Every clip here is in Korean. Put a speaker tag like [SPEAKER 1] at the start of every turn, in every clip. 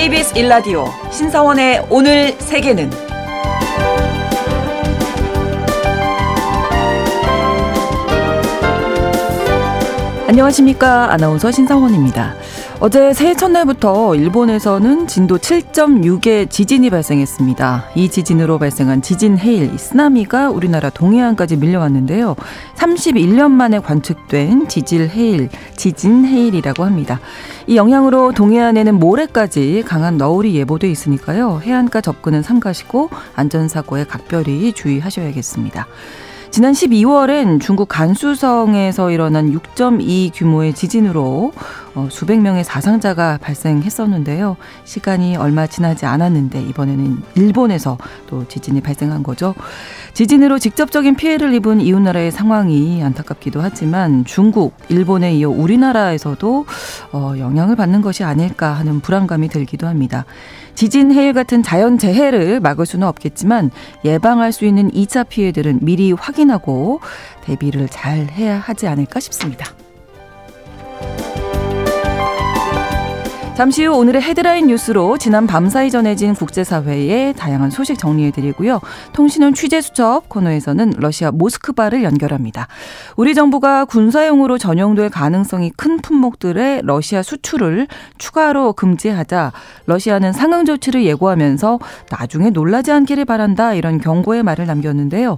[SPEAKER 1] KBS 일라디오 신성원의 오늘 세계는 안녕하십니까 아나운서 신성원입니다. 어제 새해 첫날부터 일본에서는 진도 7.6의 지진이 발생했습니다. 이 지진으로 발생한 지진 해일, 쓰나미가 우리나라 동해안까지 밀려왔는데요. 31년 만에 관측된 지질 해일, 지진 해일이라고 합니다. 이 영향으로 동해안에는 모레까지 강한 너울이 예보돼 있으니까요. 해안가 접근은 삼가시고 안전사고에 각별히 주의하셔야겠습니다. 지난 12월엔 중국 간수성에서 일어난 6.2 규모의 지진으로 어, 수백 명의 사상자가 발생했었는데요. 시간이 얼마 지나지 않았는데 이번에는 일본에서 또 지진이 발생한 거죠. 지진으로 직접적인 피해를 입은 이웃 나라의 상황이 안타깝기도 하지만 중국, 일본에 이어 우리나라에서도 어, 영향을 받는 것이 아닐까 하는 불안감이 들기도 합니다. 지진 해일 같은 자연 재해를 막을 수는 없겠지만 예방할 수 있는 2차 피해들은 미리 확인하고 대비를 잘 해야 하지 않을까 싶습니다. 잠시 후 오늘의 헤드라인 뉴스로 지난 밤사이 전해진 국제사회의 다양한 소식 정리해드리고요. 통신원 취재수첩 코너에서는 러시아 모스크바를 연결합니다. 우리 정부가 군사용으로 전용될 가능성이 큰 품목들의 러시아 수출을 추가로 금지하자 러시아는 상응 조치를 예고하면서 나중에 놀라지 않기를 바란다 이런 경고의 말을 남겼는데요.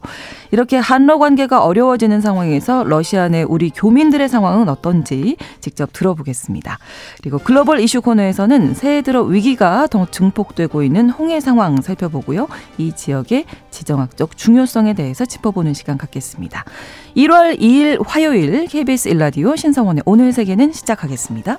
[SPEAKER 1] 이렇게 한러 관계가 어려워지는 상황에서 러시아 내 우리 교민들의 상황은 어떤지 직접 들어보겠습니다. 그리고 글로벌 이슈 코너 코너에서는 새해 들어 위기가 더 증폭되고 있는 홍해 상황 살펴보고요. 이 지역의 지정학적 중요성에 대해서 짚어보는 시간 갖겠습니다. 1월 2일 화요일 KBS 일라디오 신성원의 오늘 세계는 시작하겠습니다.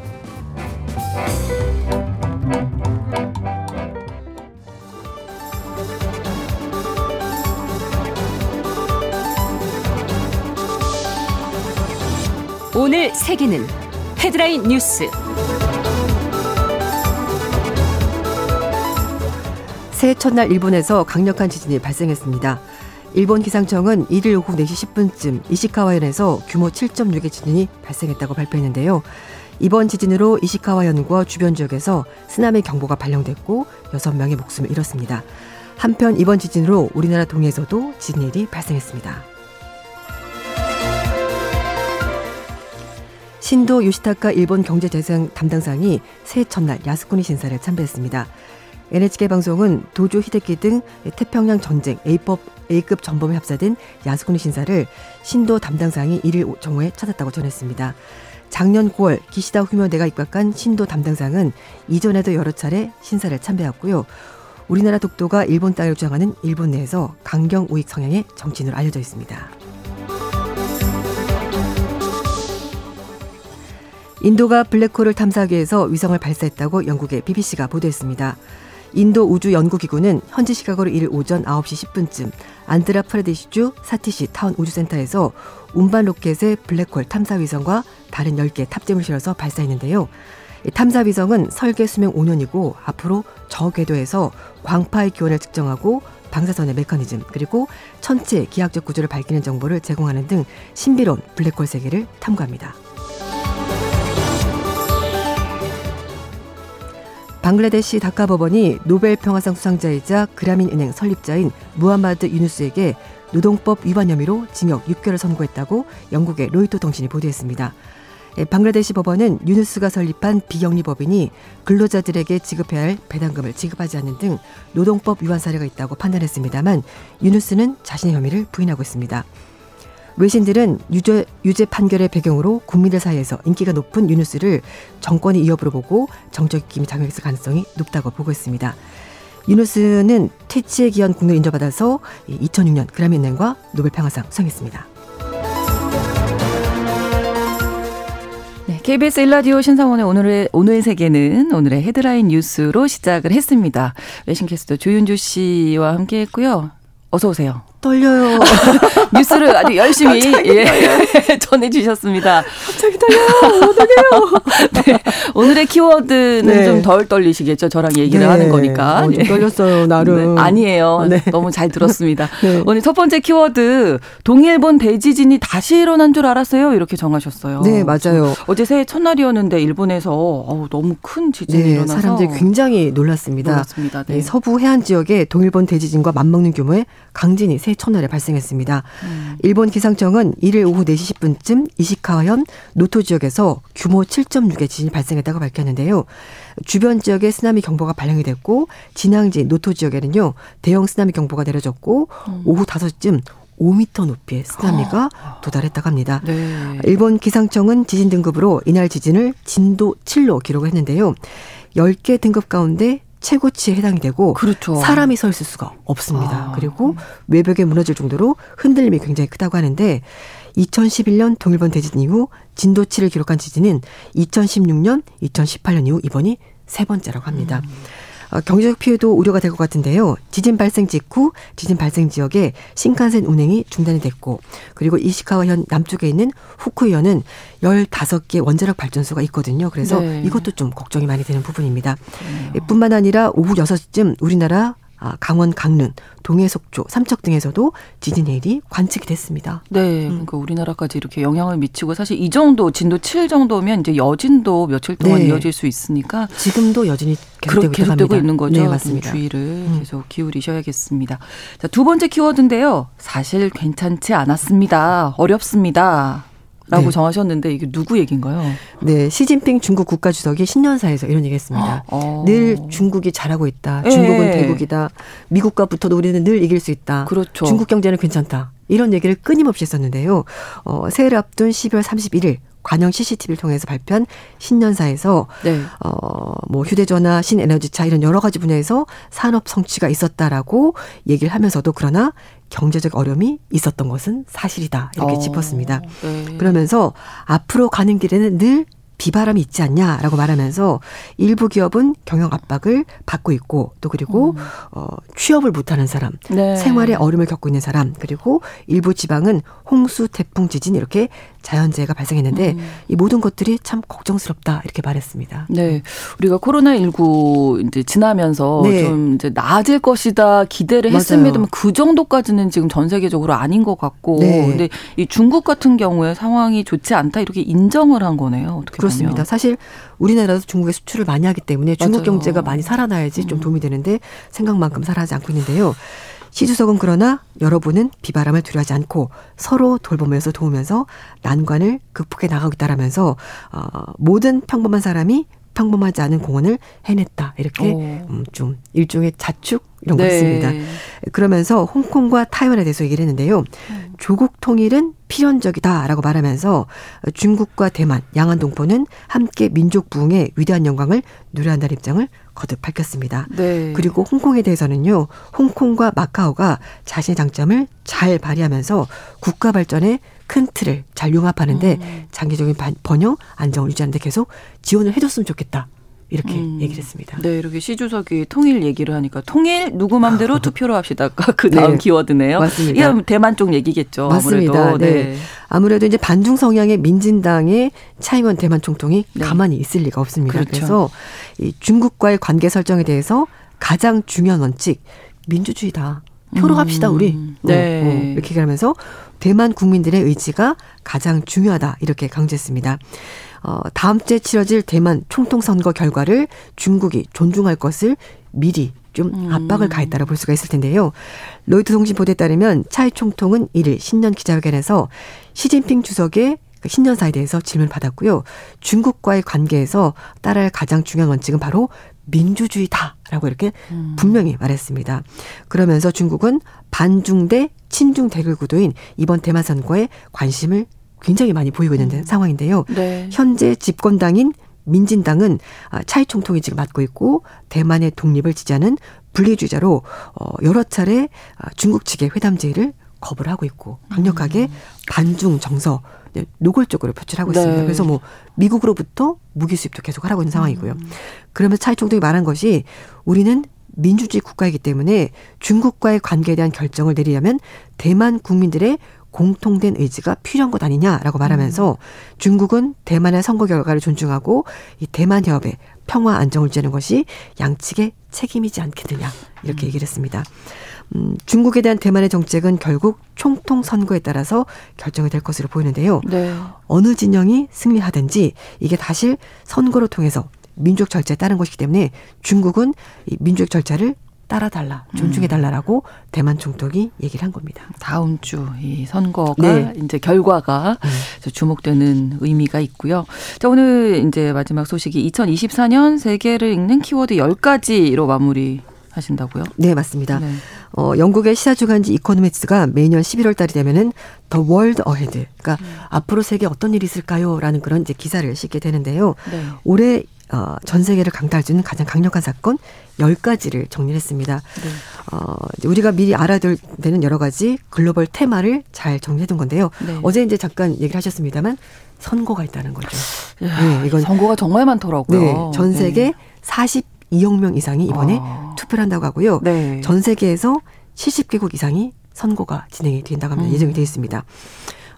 [SPEAKER 2] 오늘 세계는 헤드라인 뉴스.
[SPEAKER 3] 새해 첫날 일본에서 강력한 지진이 발생했습니다. 일본 기상청은 1일 오후 4시 10분쯤 이시카와현에서 규모 7.6의 지진이 발생했다고 발표했는데요. 이번 지진으로 이시카와현과 주변 지역에서 쓰나미 경보가 발령됐고 6명의 목숨을 잃었습니다. 한편 이번 지진으로 우리나라 동해에서도 지진일이 발생했습니다. 신도 요시타카 일본 경제재생 담당상이 새해 첫날 야스쿠니 신사를 참배했습니다. NHK 방송은 도조 히데키 등 태평양 전쟁 A법 A급 전범에 합사된 야스쿠니 신사를 신도 담당상이 1일 정오에 찾았다고 전했습니다. 작년 9월 기시다 후면대가 입각한 신도 담당상은 이전에도 여러 차례 신사를 참배했고요. 우리나라 독도가 일본 땅을 주장하는 일본 내에서 강경 우익 성향의 정치인으로 알려져 있습니다. 인도가 블랙홀을 탐사하기 위해서 위성을 발사했다고 영국의 BBC가 보도했습니다. 인도 우주 연구기구는 현지 시각으로 1일 오전 9시 10분쯤 안드라 프라데시주 사티시 다완 우주센터에서 운반 로켓의 블랙홀 탐사 위성과 다른 10개 탑재물 실어서 발사했는데요. 탐사 위성은 설계 수명 5년이고 앞으로 저 궤도에서 광파의 기원을 측정하고 방사선의 메커니즘 그리고 천체 기하학적 구조를 밝히는 정보를 제공하는 등 신비로운 블랙홀 세계를 탐구합니다. 방글라데시 다카 법원이 노벨 평화상 수상자이자 그라민 은행 설립자인 무함마드 유누스에게 노동법 위반 혐의로 징역 6개월을 선고했다고 영국의 로이터 통신이 보도했습니다. 예, 방글라데시 법원은 유누스가 설립한 비영리 법인이 근로자들에게 지급해야 할 배당금을 지급하지 않는 등 노동법 위반 사례가 있다고 판단했습니다만 유누스는 자신의 혐의를 부인하고 있습니다. 외신들은 유죄, 유죄 판결의 배경으로 국민들 사이에서 인기가 높은 유누스를 정권이 이어으로 보고 정적 입김이 작용했을 가능성이 높다고 보고 있습니다. 유누스는 퇴치에 기한 공로를 인정받아서 2006년 그라미 은행과 노벨 평화상 수상했습니다.
[SPEAKER 1] 네, KBS 일라디오 신상원의 오늘의 오늘 세계는 오늘의 헤드라인 뉴스로 시작을 했습니다. 외신 캐스터 조윤주 씨와 함께했고요. 어서 오세요.
[SPEAKER 3] 떨려요.
[SPEAKER 1] 뉴스를 아주 열심히 예, 전해주셨습니다.
[SPEAKER 3] 갑자기 떨려요. 어떡해요.
[SPEAKER 1] 네, 오늘의 키워드는
[SPEAKER 3] 네.
[SPEAKER 1] 좀덜 떨리시겠죠. 저랑 얘기를
[SPEAKER 3] 네.
[SPEAKER 1] 하는 거니까.
[SPEAKER 3] 어, 좀
[SPEAKER 1] 예.
[SPEAKER 3] 떨렸어요, 나름.
[SPEAKER 1] 네, 아니에요.
[SPEAKER 3] 네.
[SPEAKER 1] 너무 잘 들었습니다.
[SPEAKER 3] 네.
[SPEAKER 1] 오늘 첫 번째 키워드 동일본 대지진이 다시 일어난 줄 알았어요. 이렇게 정하셨어요.
[SPEAKER 3] 네, 맞아요.
[SPEAKER 1] 어제 새해 첫날이었는데 일본에서 어우, 너무 큰 지진이
[SPEAKER 3] 네,
[SPEAKER 1] 일어나서
[SPEAKER 3] 사람들이 굉장히 놀랐습니다.
[SPEAKER 1] 놀랐습니다. 네.
[SPEAKER 3] 네, 서부 해안 지역에 동일본 대지진과 맞먹는 규모의 강진이 새해 첫날에 발생했습니다.
[SPEAKER 1] 음.
[SPEAKER 3] 일본 기상청은 일일 오후 4시 10분쯤 이시카와현 노토 지역에서 규모 7.6의 지진이 발생했다고 밝혔는데요. 주변 지역에 쓰나미 경보가 발령이 됐고 진앙지 노토 지역에는요 대형 쓰나미 경보가 내려졌고
[SPEAKER 1] 음.
[SPEAKER 3] 오후 5시쯤 5m 높이의 쓰나미가 도달했다고 합니다.
[SPEAKER 1] 네.
[SPEAKER 3] 일본 기상청은 지진 등급으로 이날 지진을 진도 7로 기록을 했는데요. 10개 등급 가운데 최고치에 해당이 되고
[SPEAKER 1] 그렇죠.
[SPEAKER 3] 사람이 서 있을 수가 없습니다.
[SPEAKER 1] 아.
[SPEAKER 3] 그리고 외벽에 무너질 정도로 흔들림이 굉장히 크다고 하는데 2011년 동일본 대지진 이후 진도 7을 기록한 지진은 2016년, 2018년 이후 이번이 세 번째라고 합니다. 어, 경제적 피해도 우려가 될 것 같은데요. 지진 발생 직후 지진 발생 지역에 신칸센 운행이 중단이 됐고 그리고 이시카와현 남쪽에 있는 후쿠이현은 15개 원자력 발전소가 있거든요. 그래서
[SPEAKER 1] 네.
[SPEAKER 3] 이것도 좀 걱정이 많이 되는 부분입니다. 뿐만 아니라 오후 6시쯤 우리나라 아, 강원 강릉, 동해 속초, 삼척 등에서도 지진 해일이 관측이 됐습니다.
[SPEAKER 1] 네, 그러니까 우리나라까지 이렇게 영향을 미치고 사실 이 정도 진도 7 정도면 이제 여진도 며칠 동안
[SPEAKER 3] 네.
[SPEAKER 1] 이어질 수 있으니까
[SPEAKER 3] 지금도
[SPEAKER 1] 그렇게
[SPEAKER 3] 계속되고
[SPEAKER 1] 계속되고. 있는 거죠.
[SPEAKER 3] 네,
[SPEAKER 1] 좀
[SPEAKER 3] 맞습니다. 음.
[SPEAKER 1] 주의를 계속 기울이셔야겠습니다. 자, 두 번째 키워드인데요. 사실 괜찮지 않았습니다. 어렵습니다. 라고
[SPEAKER 3] 네.
[SPEAKER 1] 정하셨는데 이게 누구 얘기인가요?
[SPEAKER 3] 네, 시진핑 중국 국가주석이 신년사에서 이런 얘기했습니다.
[SPEAKER 1] 어.
[SPEAKER 3] 늘 중국이 잘하고 있다.
[SPEAKER 1] 예.
[SPEAKER 3] 중국은 대국이다. 미국과 붙어도 우리는 늘 이길 수 있다.
[SPEAKER 1] 그렇죠.
[SPEAKER 3] 중국 경제는 괜찮다. 이런 얘기를 끊임없이 했었는데요. 어, 새해를 앞둔 12월 31일 관영 CCTV를 통해서 발표한 신년사에서
[SPEAKER 1] 네.
[SPEAKER 3] 어, 뭐 휴대전화, 신에너지차 이런 여러 가지 분야에서 산업 성취가 있었다라고 얘기를 하면서도 그러나 경제적 어려움이 있었던 것은 사실이다. 이렇게
[SPEAKER 1] 어.
[SPEAKER 3] 짚었습니다.
[SPEAKER 1] 네.
[SPEAKER 3] 그러면서 앞으로 가는 길에는 늘 비바람이 있지 않냐라고 말하면서 일부 기업은 경영 압박을 받고 있고 또 그리고 어 취업을 못하는 사람,
[SPEAKER 1] 음. 네.
[SPEAKER 3] 생활에 어려움을 겪고 있는 사람, 그리고 일부 지방은 홍수, 태풍, 지진 이렇게 자연재해가 발생했는데
[SPEAKER 1] 음.
[SPEAKER 3] 이 모든 것들이 참 걱정스럽다 이렇게 말했습니다.
[SPEAKER 1] 네. 우리가 코로나 19 이제 지나면서
[SPEAKER 3] 네.
[SPEAKER 1] 좀 이제 나아질 것이다 기대를. 했음에도 그 정도까지는 지금 전 세계적으로 아닌 것 같고.
[SPEAKER 3] 네.
[SPEAKER 1] 근데 이 중국 같은 경우에 상황이 좋지 않다 이렇게 인정을 한 거네요. 어떻게
[SPEAKER 3] 그렇습니다.
[SPEAKER 1] 보면.
[SPEAKER 3] 사실 우리나라도 중국에 수출을 많이 하기 때문에 중국
[SPEAKER 1] 맞아요. 음.
[SPEAKER 3] 경제가 많이 살아나야지 좀 도움이 되는데 생각만큼 살아나지 않고 있는데요. 시 주석은 그러나 여러분은 비바람을 두려워하지 않고 서로 돌보면서 도우면서 난관을 극복해 나가고 있다라면서 어, 모든 평범한 사람이 평범하지 않은 공헌을 해냈다 이렇게
[SPEAKER 1] 오.
[SPEAKER 3] 음, 좀 일종의 자축 이런 거
[SPEAKER 1] 네.
[SPEAKER 3] 있습니다. 그러면서 홍콩과 타이완에 대해서 얘기를 했는데요. 조국 통일은 필연적이다라고 말하면서 중국과 대만, 양안 동포는 함께 민족 부흥의 위대한 영광을 누려야 한다는 입장을 거듭 밝혔습니다.
[SPEAKER 1] 네.
[SPEAKER 3] 그리고 홍콩에 대해서는요. 홍콩과 마카오가 자신의 장점을 잘 발휘하면서 국가 발전에 큰 틀을 잘 융합하는데
[SPEAKER 1] 음.
[SPEAKER 3] 장기적인 반- 번영, 안정을 유지하는데 계속 지원을 해줬으면 좋겠다. 이렇게
[SPEAKER 1] 음.
[SPEAKER 3] 얘기를 했습니다.
[SPEAKER 1] 네, 이렇게 시 주석이 통일 얘기를 하니까 통일 누구 맘대로 투표로 합시다가 그 다음
[SPEAKER 3] 네.
[SPEAKER 1] 키워드네요.
[SPEAKER 3] 맞습니다.
[SPEAKER 1] 이건 대만 쪽 얘기겠죠.
[SPEAKER 3] 맞습니다.
[SPEAKER 1] 아무래도.
[SPEAKER 3] 네. 아무래도 이제 반중 성향의 민진당의 차이원 대만 총통이
[SPEAKER 1] 네.
[SPEAKER 3] 가만히 있을 리가 없습니다.
[SPEAKER 1] 그렇죠.
[SPEAKER 3] 그래서 이 중국과의 관계 설정에 대해서 가장 중요한 원칙 민주주의다. 표로합시다 우리.
[SPEAKER 1] 음. 네.
[SPEAKER 3] 어, 어, 이렇게 얘기하면서 대만 국민들의 의지가 가장 중요하다 이렇게 강조했습니다. 어, 다음 주에 치러질 대만 총통 선거 결과를 중국이 존중할 것을 미리 좀
[SPEAKER 1] 음.
[SPEAKER 3] 압박을 가했다고 볼 수가 있을 텐데요. 로이터 통신 보도에 따르면 차이 총통은 1일 신년 기자회견에서 시진핑 주석의 그 신년사에 대해서 질문을 받았고요. 중국과의 관계에서 따라야 할 가장 중요한 원칙은 바로 민주주의다라고 이렇게
[SPEAKER 1] 음.
[SPEAKER 3] 분명히 말했습니다. 그러면서 중국은 반중 대 친중 대결 구도인 이번 대만 선거에 관심을 굉장히 많이 보이고 있는 상황인데요.
[SPEAKER 1] 네.
[SPEAKER 3] 현재 집권당인 민진당은 아, 차이 총통이 지금 맡고 있고 대만의 독립을 지지하는 분리주의자로 어, 여러 차례 아, 중국 측의 회담 제의를 거부를 하고 있고 강력하게 반중 정서 네, 노골적으로 표출하고 있습니다.
[SPEAKER 1] 네.
[SPEAKER 3] 그래서 뭐 미국으로부터 무기 수입도 계속 하고 있는 상황이고요. 그러면서 차이 총통이 말한 것이 우리는 민주주의 국가이기 때문에 중국과의 관계에 대한 결정을 내리려면 대만 국민들의 공통된 의지가 필요한 것 아니냐라고 말하면서 중국은 대만의 선거 결과를 존중하고 이 대만 협의 평화 안정을 유지하는 것이 양측의 책임이지 않겠느냐 이렇게 얘기를 했습니다. 음, 중국에 대한 대만의 정책은 결국 총통 선거에 따라서 결정이 될 것으로 보이는데요.
[SPEAKER 1] 네.
[SPEAKER 3] 어느 진영이 승리하든지 이게 사실 선거를 통해서 민주적 절차에 따른 것이기 때문에 중국은 이 민주적 절차를 따라달라, 존중해달라라고 대만 총통이 얘기를 한 겁니다.
[SPEAKER 1] 다음 주 이 선거가
[SPEAKER 3] 네.
[SPEAKER 1] 이제 결과가 주목되는 의미가 있고요. 자, 오늘 이제 마지막 소식이 2024년 세계를 읽는 키워드 10가지로 마무리 하신다고요?
[SPEAKER 3] 네, 맞습니다.
[SPEAKER 1] 네.
[SPEAKER 3] 어, 영국의 시사 주간지 이코노미스가 매년 11월 달이 되면은 The World Ahead, 그러니까 앞으로 세계에 어떤 일이 있을까요?라는 그런 이제 기사를 싣게 되는데요.
[SPEAKER 1] 네.
[SPEAKER 3] 올해 어, 전 세계를 강타해주는 가장 강력한 사건 10가지를 정리했습니다.
[SPEAKER 1] 네.
[SPEAKER 3] 어, 우리가 미리 알아야 되는 여러 가지 글로벌 테마를 잘 정리해둔 건데요.
[SPEAKER 1] 네.
[SPEAKER 3] 어제 이제 잠깐 얘기를 하셨습니다만 선거가 있다는 거죠. 네, 이건
[SPEAKER 1] 선거가 정말 많더라고요.
[SPEAKER 3] 네, 전 세계
[SPEAKER 1] 네.
[SPEAKER 3] 42억 명 이상이 이번에
[SPEAKER 1] 아.
[SPEAKER 3] 투표를 한다고 하고요.
[SPEAKER 1] 네.
[SPEAKER 3] 전 세계에서 70개국 이상이 선거가 진행이 된다고 합니다.
[SPEAKER 1] 음.
[SPEAKER 3] 예정이 되어 있습니다.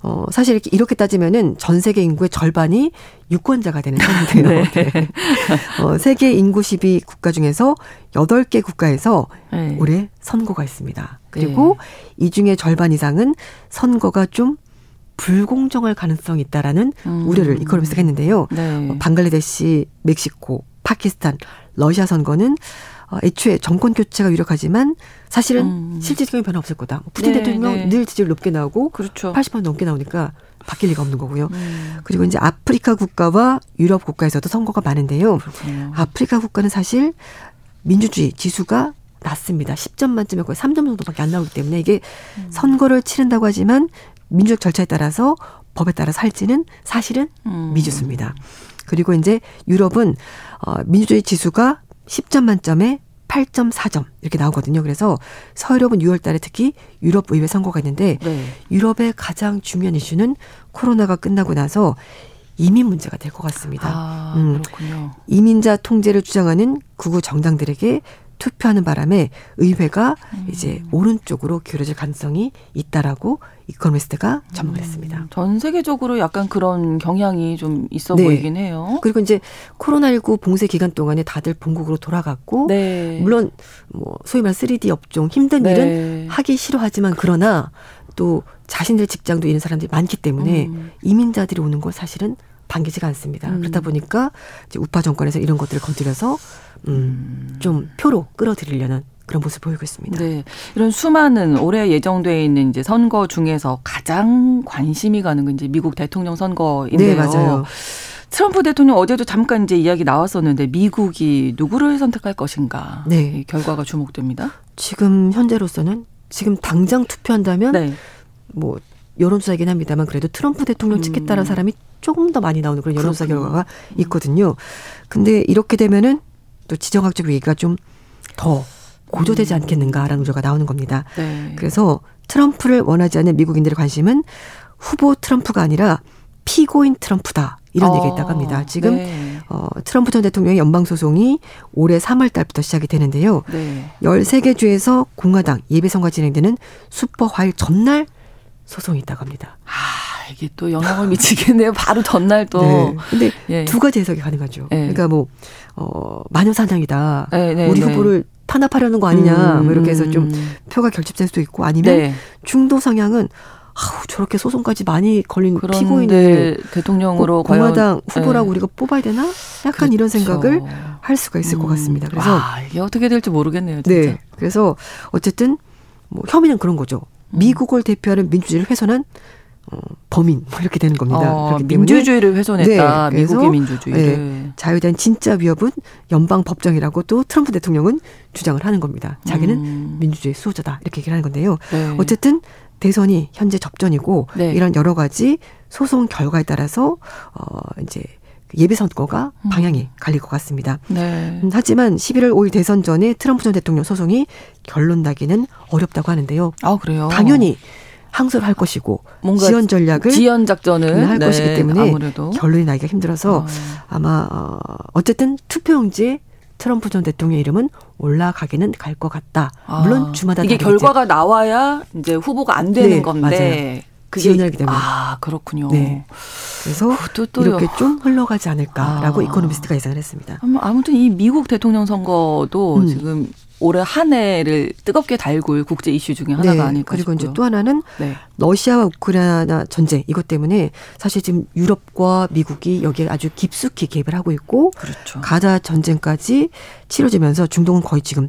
[SPEAKER 3] 어, 사실 이렇게, 이렇게 따지면은 전 세계 인구의 절반이 유권자가 되는 셈인데요. 네. 어, 세계 인구 12 국가 중에서 8개 국가에서
[SPEAKER 1] 네.
[SPEAKER 3] 올해 선거가 있습니다. 그리고 이 중에 절반 이상은 선거가 좀 불공정할 가능성이 있다라는
[SPEAKER 1] 음.
[SPEAKER 3] 우려를 이코노미스가 했는데요.
[SPEAKER 1] 네.
[SPEAKER 3] 어, 방글라데시, 멕시코, 파키스탄, 러시아 선거는 어, 애초에 정권 교체가 유력하지만 사실은
[SPEAKER 1] 음.
[SPEAKER 3] 실질 적인 변화 없을 거다. 뭐 푸틴
[SPEAKER 1] 네,
[SPEAKER 3] 대통령
[SPEAKER 1] 네.
[SPEAKER 3] 늘 지지율 높게 나오고
[SPEAKER 1] 그렇죠.
[SPEAKER 3] 80% 넘게 나오니까 바뀔 리가 없는 거고요.
[SPEAKER 1] 음,
[SPEAKER 3] 그리고 이제 아프리카 국가와 유럽 국가에서도 선거가 많은데요.
[SPEAKER 1] 그렇군요.
[SPEAKER 3] 아프리카 국가는 사실 민주주의 지수가 낮습니다. 10점 만점에 거의 3점 정도밖에 안 나오기 때문에 이게
[SPEAKER 1] 음.
[SPEAKER 3] 선거를 치른다고 하지만 민주적 절차에 따라서 법에 따라서 할지는 사실은
[SPEAKER 1] 음.
[SPEAKER 3] 미지수입니다. 그리고 이제 유럽은 어, 민주주의 지수가 10점 만점에 8.4점 이렇게 나오거든요. 그래서 서유럽은 6월 달에 특히 유럽 의회 선거가 있는데
[SPEAKER 1] 네.
[SPEAKER 3] 유럽의 가장 중요한 이슈는 코로나가 끝나고 나서 이민 문제가 될 것 같습니다.
[SPEAKER 1] 아,
[SPEAKER 3] 음.
[SPEAKER 1] 그렇군요.
[SPEAKER 3] 이민자 통제를 주장하는 극우 정당들에게 투표하는 바람에 의회가
[SPEAKER 1] 음.
[SPEAKER 3] 이제 오른쪽으로 기울어질 가능성이 있다라고 이코노미스트가 전망을 했습니다.
[SPEAKER 1] 전 세계적으로 약간 그런 경향이 좀 있어
[SPEAKER 3] 네.
[SPEAKER 1] 보이긴 해요.
[SPEAKER 3] 그리고 이제 코로나19 봉쇄 기간 동안에 다들 본국으로 돌아갔고
[SPEAKER 1] 네.
[SPEAKER 3] 물론 뭐 소위 말 3D 업종 힘든 일은
[SPEAKER 1] 네.
[SPEAKER 3] 하기 싫어하지만 그러나 또 자신들 직장도 잃은 사람들이 많기 때문에
[SPEAKER 1] 음.
[SPEAKER 3] 이민자들이 오는 건 사실은 반기지가 않습니다.
[SPEAKER 1] 음.
[SPEAKER 3] 그렇다 보니까 이제 우파 정권에서 이런 것들을 건드려서 음, 좀 표로 끌어들이려는 그런 모습을 보이고 있습니다.
[SPEAKER 1] 네. 이런 수많은 올해 예정돼 있는 이제 선거 중에서 가장 관심이 가는 건 이제 미국 대통령 선거인데요.
[SPEAKER 3] 네, 맞아요.
[SPEAKER 1] 트럼프 대통령 어제도 잠깐 이제 이야기 나왔었는데 미국이 누구를 선택할 것인가.
[SPEAKER 3] 네.
[SPEAKER 1] 이 결과가 주목됩니다.
[SPEAKER 3] 지금 현재로서는 지금 당장 투표한다면
[SPEAKER 1] 네.
[SPEAKER 3] 뭐 여론조사이긴 합니다만 그래도 트럼프 대통령 찍겠다는 사람이 조금 더 많이 나오는 그런 여론조사
[SPEAKER 1] 음. 그렇군요.
[SPEAKER 3] 결과가 있거든요. 근데 이렇게 되면은 또 지정학적 위기가 좀더
[SPEAKER 1] 음.
[SPEAKER 3] 고조되지 않겠는가라는 우려가 나오는 겁니다.
[SPEAKER 1] 네.
[SPEAKER 3] 그래서 트럼프를 원하지 않는 미국인들의 관심은 후보 트럼프가 아니라 피고인 트럼프다. 이런
[SPEAKER 1] 어,
[SPEAKER 3] 얘기가 있다고 합니다. 지금
[SPEAKER 1] 네.
[SPEAKER 3] 어, 트럼프 전 대통령의 연방소송이 올해 3월 달부터 시작이 되는데요.
[SPEAKER 1] 네.
[SPEAKER 3] 13개 주에서 공화당 예배선거가 진행되는 슈퍼 화일 전날 소송이 있다고 합니다.
[SPEAKER 1] 아, 이게 또 영향을 미치겠네요. 바로 전날 또.
[SPEAKER 3] 네. 근데
[SPEAKER 1] 예.
[SPEAKER 3] 두 가지 해석이 가능하죠.
[SPEAKER 1] 네.
[SPEAKER 3] 그러니까 뭐, 어, 마녀사냥이다.
[SPEAKER 1] 네, 네,
[SPEAKER 3] 우리
[SPEAKER 1] 네.
[SPEAKER 3] 후보를 탄압하려는 거 아니냐.
[SPEAKER 1] 음,
[SPEAKER 3] 뭐 이렇게 해서 좀
[SPEAKER 1] 음.
[SPEAKER 3] 표가 결집될 수도 있고 아니면
[SPEAKER 1] 네.
[SPEAKER 3] 중도 성향은 아우, 저렇게 소송까지 많이 걸린 피고인을
[SPEAKER 1] 대통령으로
[SPEAKER 3] 꼭 공화당 후보라고
[SPEAKER 1] 네.
[SPEAKER 3] 우리가 뽑아야 되나? 약간 이런
[SPEAKER 1] 그렇죠.
[SPEAKER 3] 생각을 할 수가 있을 것
[SPEAKER 1] 음.
[SPEAKER 3] 같습니다. 그래서
[SPEAKER 1] 아, 이게 어떻게 될지 모르겠네요. 진짜.
[SPEAKER 3] 네. 그래서 어쨌든 뭐 혐의는 그런 거죠.
[SPEAKER 1] 음.
[SPEAKER 3] 미국을 대표하는 민주주의를 훼손한 어, 범인 뭐 이렇게 되는 겁니다.
[SPEAKER 1] 어, 민주주의를 훼손했다.
[SPEAKER 3] 네,
[SPEAKER 1] 미국의 민주주의를.
[SPEAKER 3] 네, 자유에 대한 진짜 위협은 연방 법정이라고 또 트럼프 대통령은 주장을 하는 겁니다. 자기는
[SPEAKER 1] 음.
[SPEAKER 3] 민주주의 수호자다 이렇게 얘기를 하는 건데요.
[SPEAKER 1] 네.
[SPEAKER 3] 어쨌든 대선이 현재 접전이고
[SPEAKER 1] 네.
[SPEAKER 3] 이런 여러 가지 소송 결과에 따라서 어 이제 예비 선거가
[SPEAKER 1] 음.
[SPEAKER 3] 방향이 갈릴 것 같습니다.
[SPEAKER 1] 네.
[SPEAKER 3] 음, 하지만 11월 5일 대선 전에 트럼프 전 대통령 소송이 결론 나기는 어렵다고 하는데요.
[SPEAKER 1] 아 그래요.
[SPEAKER 3] 당연히 항소를 할 것이고
[SPEAKER 1] 뭔가
[SPEAKER 3] 지연 전략을
[SPEAKER 1] 지연 작전을
[SPEAKER 3] 할
[SPEAKER 1] 네,
[SPEAKER 3] 것이기 때문에
[SPEAKER 1] 아무래도
[SPEAKER 3] 결론이 나기가 힘들어서
[SPEAKER 1] 어.
[SPEAKER 3] 아마 어, 어쨌든 투표용지에 트럼프 전 대통령 이름은 올라가기는 갈 것 같다. 물론
[SPEAKER 1] 아,
[SPEAKER 3] 주마다
[SPEAKER 1] 이게. 결과가 나와야 이제 후보가 안 되는
[SPEAKER 3] 네,
[SPEAKER 1] 건데 그게
[SPEAKER 3] 지연하기 때문에.
[SPEAKER 1] 아 그렇군요.
[SPEAKER 3] 네. 그래서
[SPEAKER 1] 또
[SPEAKER 3] 이렇게 좀 흘러가지 않을까라고
[SPEAKER 1] 아.
[SPEAKER 3] 이코노미스트가 예상을 했습니다.
[SPEAKER 1] 아무- 아무튼 이 미국 대통령 선거도
[SPEAKER 3] 음.
[SPEAKER 1] 지금 올해 한 해를 뜨겁게 달굴 국제 이슈 중에 하나가
[SPEAKER 3] 네,
[SPEAKER 1] 아닐까
[SPEAKER 3] 그리고
[SPEAKER 1] 싶고요.
[SPEAKER 3] 이제 또 하나는
[SPEAKER 1] 네.
[SPEAKER 3] 러시아와 우크라이나 전쟁 이것 때문에 사실 지금 유럽과 미국이 여기에 아주 깊숙이 개입을 하고 있고
[SPEAKER 1] 그렇죠.
[SPEAKER 3] 가자 전쟁까지 치러지면서 중동은 거의 지금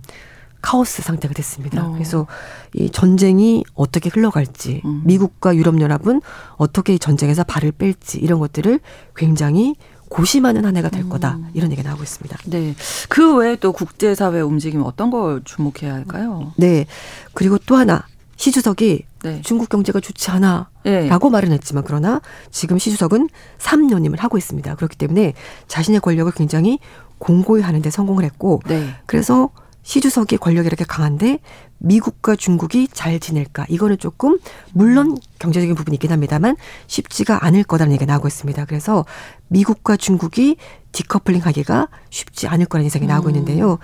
[SPEAKER 3] 카오스 상태가 됐습니다.
[SPEAKER 1] 어.
[SPEAKER 3] 그래서 이 전쟁이 어떻게 흘러갈지,
[SPEAKER 1] 음.
[SPEAKER 3] 미국과 유럽연합은 어떻게 이 전쟁에서 발을 뺄지 이런 것들을 굉장히 고심하는 한 해가 될 거다
[SPEAKER 1] 음.
[SPEAKER 3] 이런 얘기가 나오고 있습니다.
[SPEAKER 1] 네. 그 외에 또 국제사회 움직임 어떤 걸 주목해야 할까요?
[SPEAKER 3] 네. 그리고 또 하나 시 주석이
[SPEAKER 1] 네.
[SPEAKER 3] 중국 경제가 좋지 않아.
[SPEAKER 1] 네.
[SPEAKER 3] 라고 말은 했지만 그러나 지금 시 주석은 3년임을 하고 있습니다. 그렇기 때문에 자신의 권력을 굉장히 공고히 하는데 성공을 했고
[SPEAKER 1] 네.
[SPEAKER 3] 그래서 시 주석의 권력이 이렇게 강한데 미국과 중국이 잘 지낼까 이거는 조금 물론 경제적인 부분이 있긴 합니다만 쉽지가 않을 거라는 얘기가 나오고 있습니다. 그래서 미국과 중국이 디커플링 하기가 쉽지 않을 거라는 예상이 나오고
[SPEAKER 1] 음.
[SPEAKER 3] 있는데요.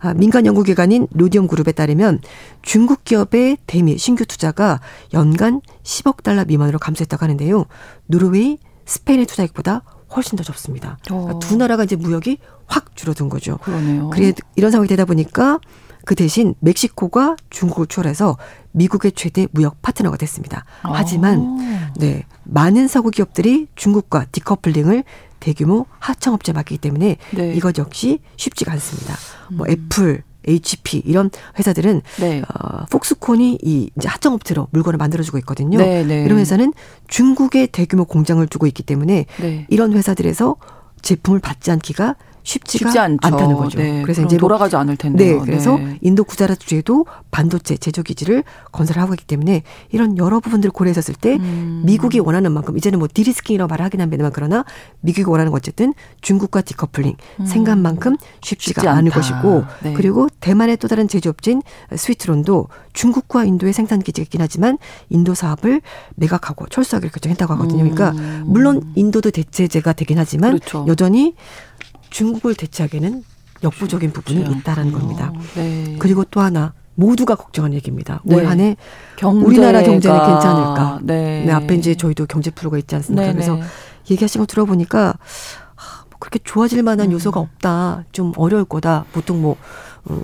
[SPEAKER 3] 아, 민간 연구기관인 로디움 그룹에 따르면 중국 기업의 대미 신규 투자가 연간 10억 달러 미만으로 감소했다고 하는데요. 노르웨이, 스페인의 투자액보다 훨씬 더 적습니다. 그러니까
[SPEAKER 1] 어.
[SPEAKER 3] 두 나라가 이제 무역이 확 줄어든 거죠.
[SPEAKER 1] 그러네요.
[SPEAKER 3] 그래 이런 상황이 되다 보니까 그 대신 멕시코가 중국을 추월해서 미국의 최대 무역 파트너가 됐습니다. 하지만
[SPEAKER 1] 아.
[SPEAKER 3] 네 많은 서구 기업들이 중국과 decoupling을 대규모 하청업체에 맡기기 때문에
[SPEAKER 1] 네.
[SPEAKER 3] 이것 역시 쉽지가 않습니다. 뭐 애플, HP 이런 회사들은
[SPEAKER 1] 네.
[SPEAKER 3] 어, 폭스콘이 이 이제 하청업체로 물건을 만들어주고 있거든요.
[SPEAKER 1] 네, 네.
[SPEAKER 3] 이런 회사는 중국에 대규모 공장을 두고 있기 때문에
[SPEAKER 1] 네.
[SPEAKER 3] 이런 회사들에서 제품을 받지 않기가 쉽지가
[SPEAKER 1] 쉽지 않죠.
[SPEAKER 3] 않다는 거죠.
[SPEAKER 1] 네.
[SPEAKER 3] 그래서 이제 뭐
[SPEAKER 1] 돌아가지 않을 텐데요.
[SPEAKER 3] 네, 그래서
[SPEAKER 1] 네.
[SPEAKER 3] 인도 구자라트주에도 반도체 제조 기지를 건설하고 있기 때문에 이런 여러 부분들을 고려했었을 때
[SPEAKER 1] 음.
[SPEAKER 3] 미국이 원하는 만큼 이제는 뭐 derisking이라고 말을 하긴 합니다만 그러나 미국이 원하는 건 어쨌든 중국과 디커플링 생각만큼 쉽지가
[SPEAKER 1] 음. 쉽지
[SPEAKER 3] 않을. 것이고
[SPEAKER 1] 네.
[SPEAKER 3] 그리고 대만의 또 다른 제조업체인 위스트론도 중국과 인도의 생산 기지가 있긴 하지만 인도 사업을 매각하고 철수하기로 결정했다고 하거든요. 그러니까
[SPEAKER 1] 음.
[SPEAKER 3] 물론 인도도 대체제가 되긴 하지만
[SPEAKER 1] 그렇죠.
[SPEAKER 3] 여전히 중국을 대체하기에는 역부족인 부분이 있다라는. 겁니다.
[SPEAKER 1] 네.
[SPEAKER 3] 그리고 또 하나 모두가 걱정하는 얘기입니다.
[SPEAKER 1] 네.
[SPEAKER 3] 올 한해 우리나라 경제는 괜찮을까?
[SPEAKER 1] 네.
[SPEAKER 3] 네, 앞에 이제 저희도 경제 프로가 있지 않습니까?
[SPEAKER 1] 네,
[SPEAKER 3] 그래서
[SPEAKER 1] 네.
[SPEAKER 3] 얘기하신 거 들어보니까 하, 뭐 그렇게 좋아질 만한
[SPEAKER 1] 음.
[SPEAKER 3] 요소가 없다. 좀 어려울 거다. 보통 뭐 어,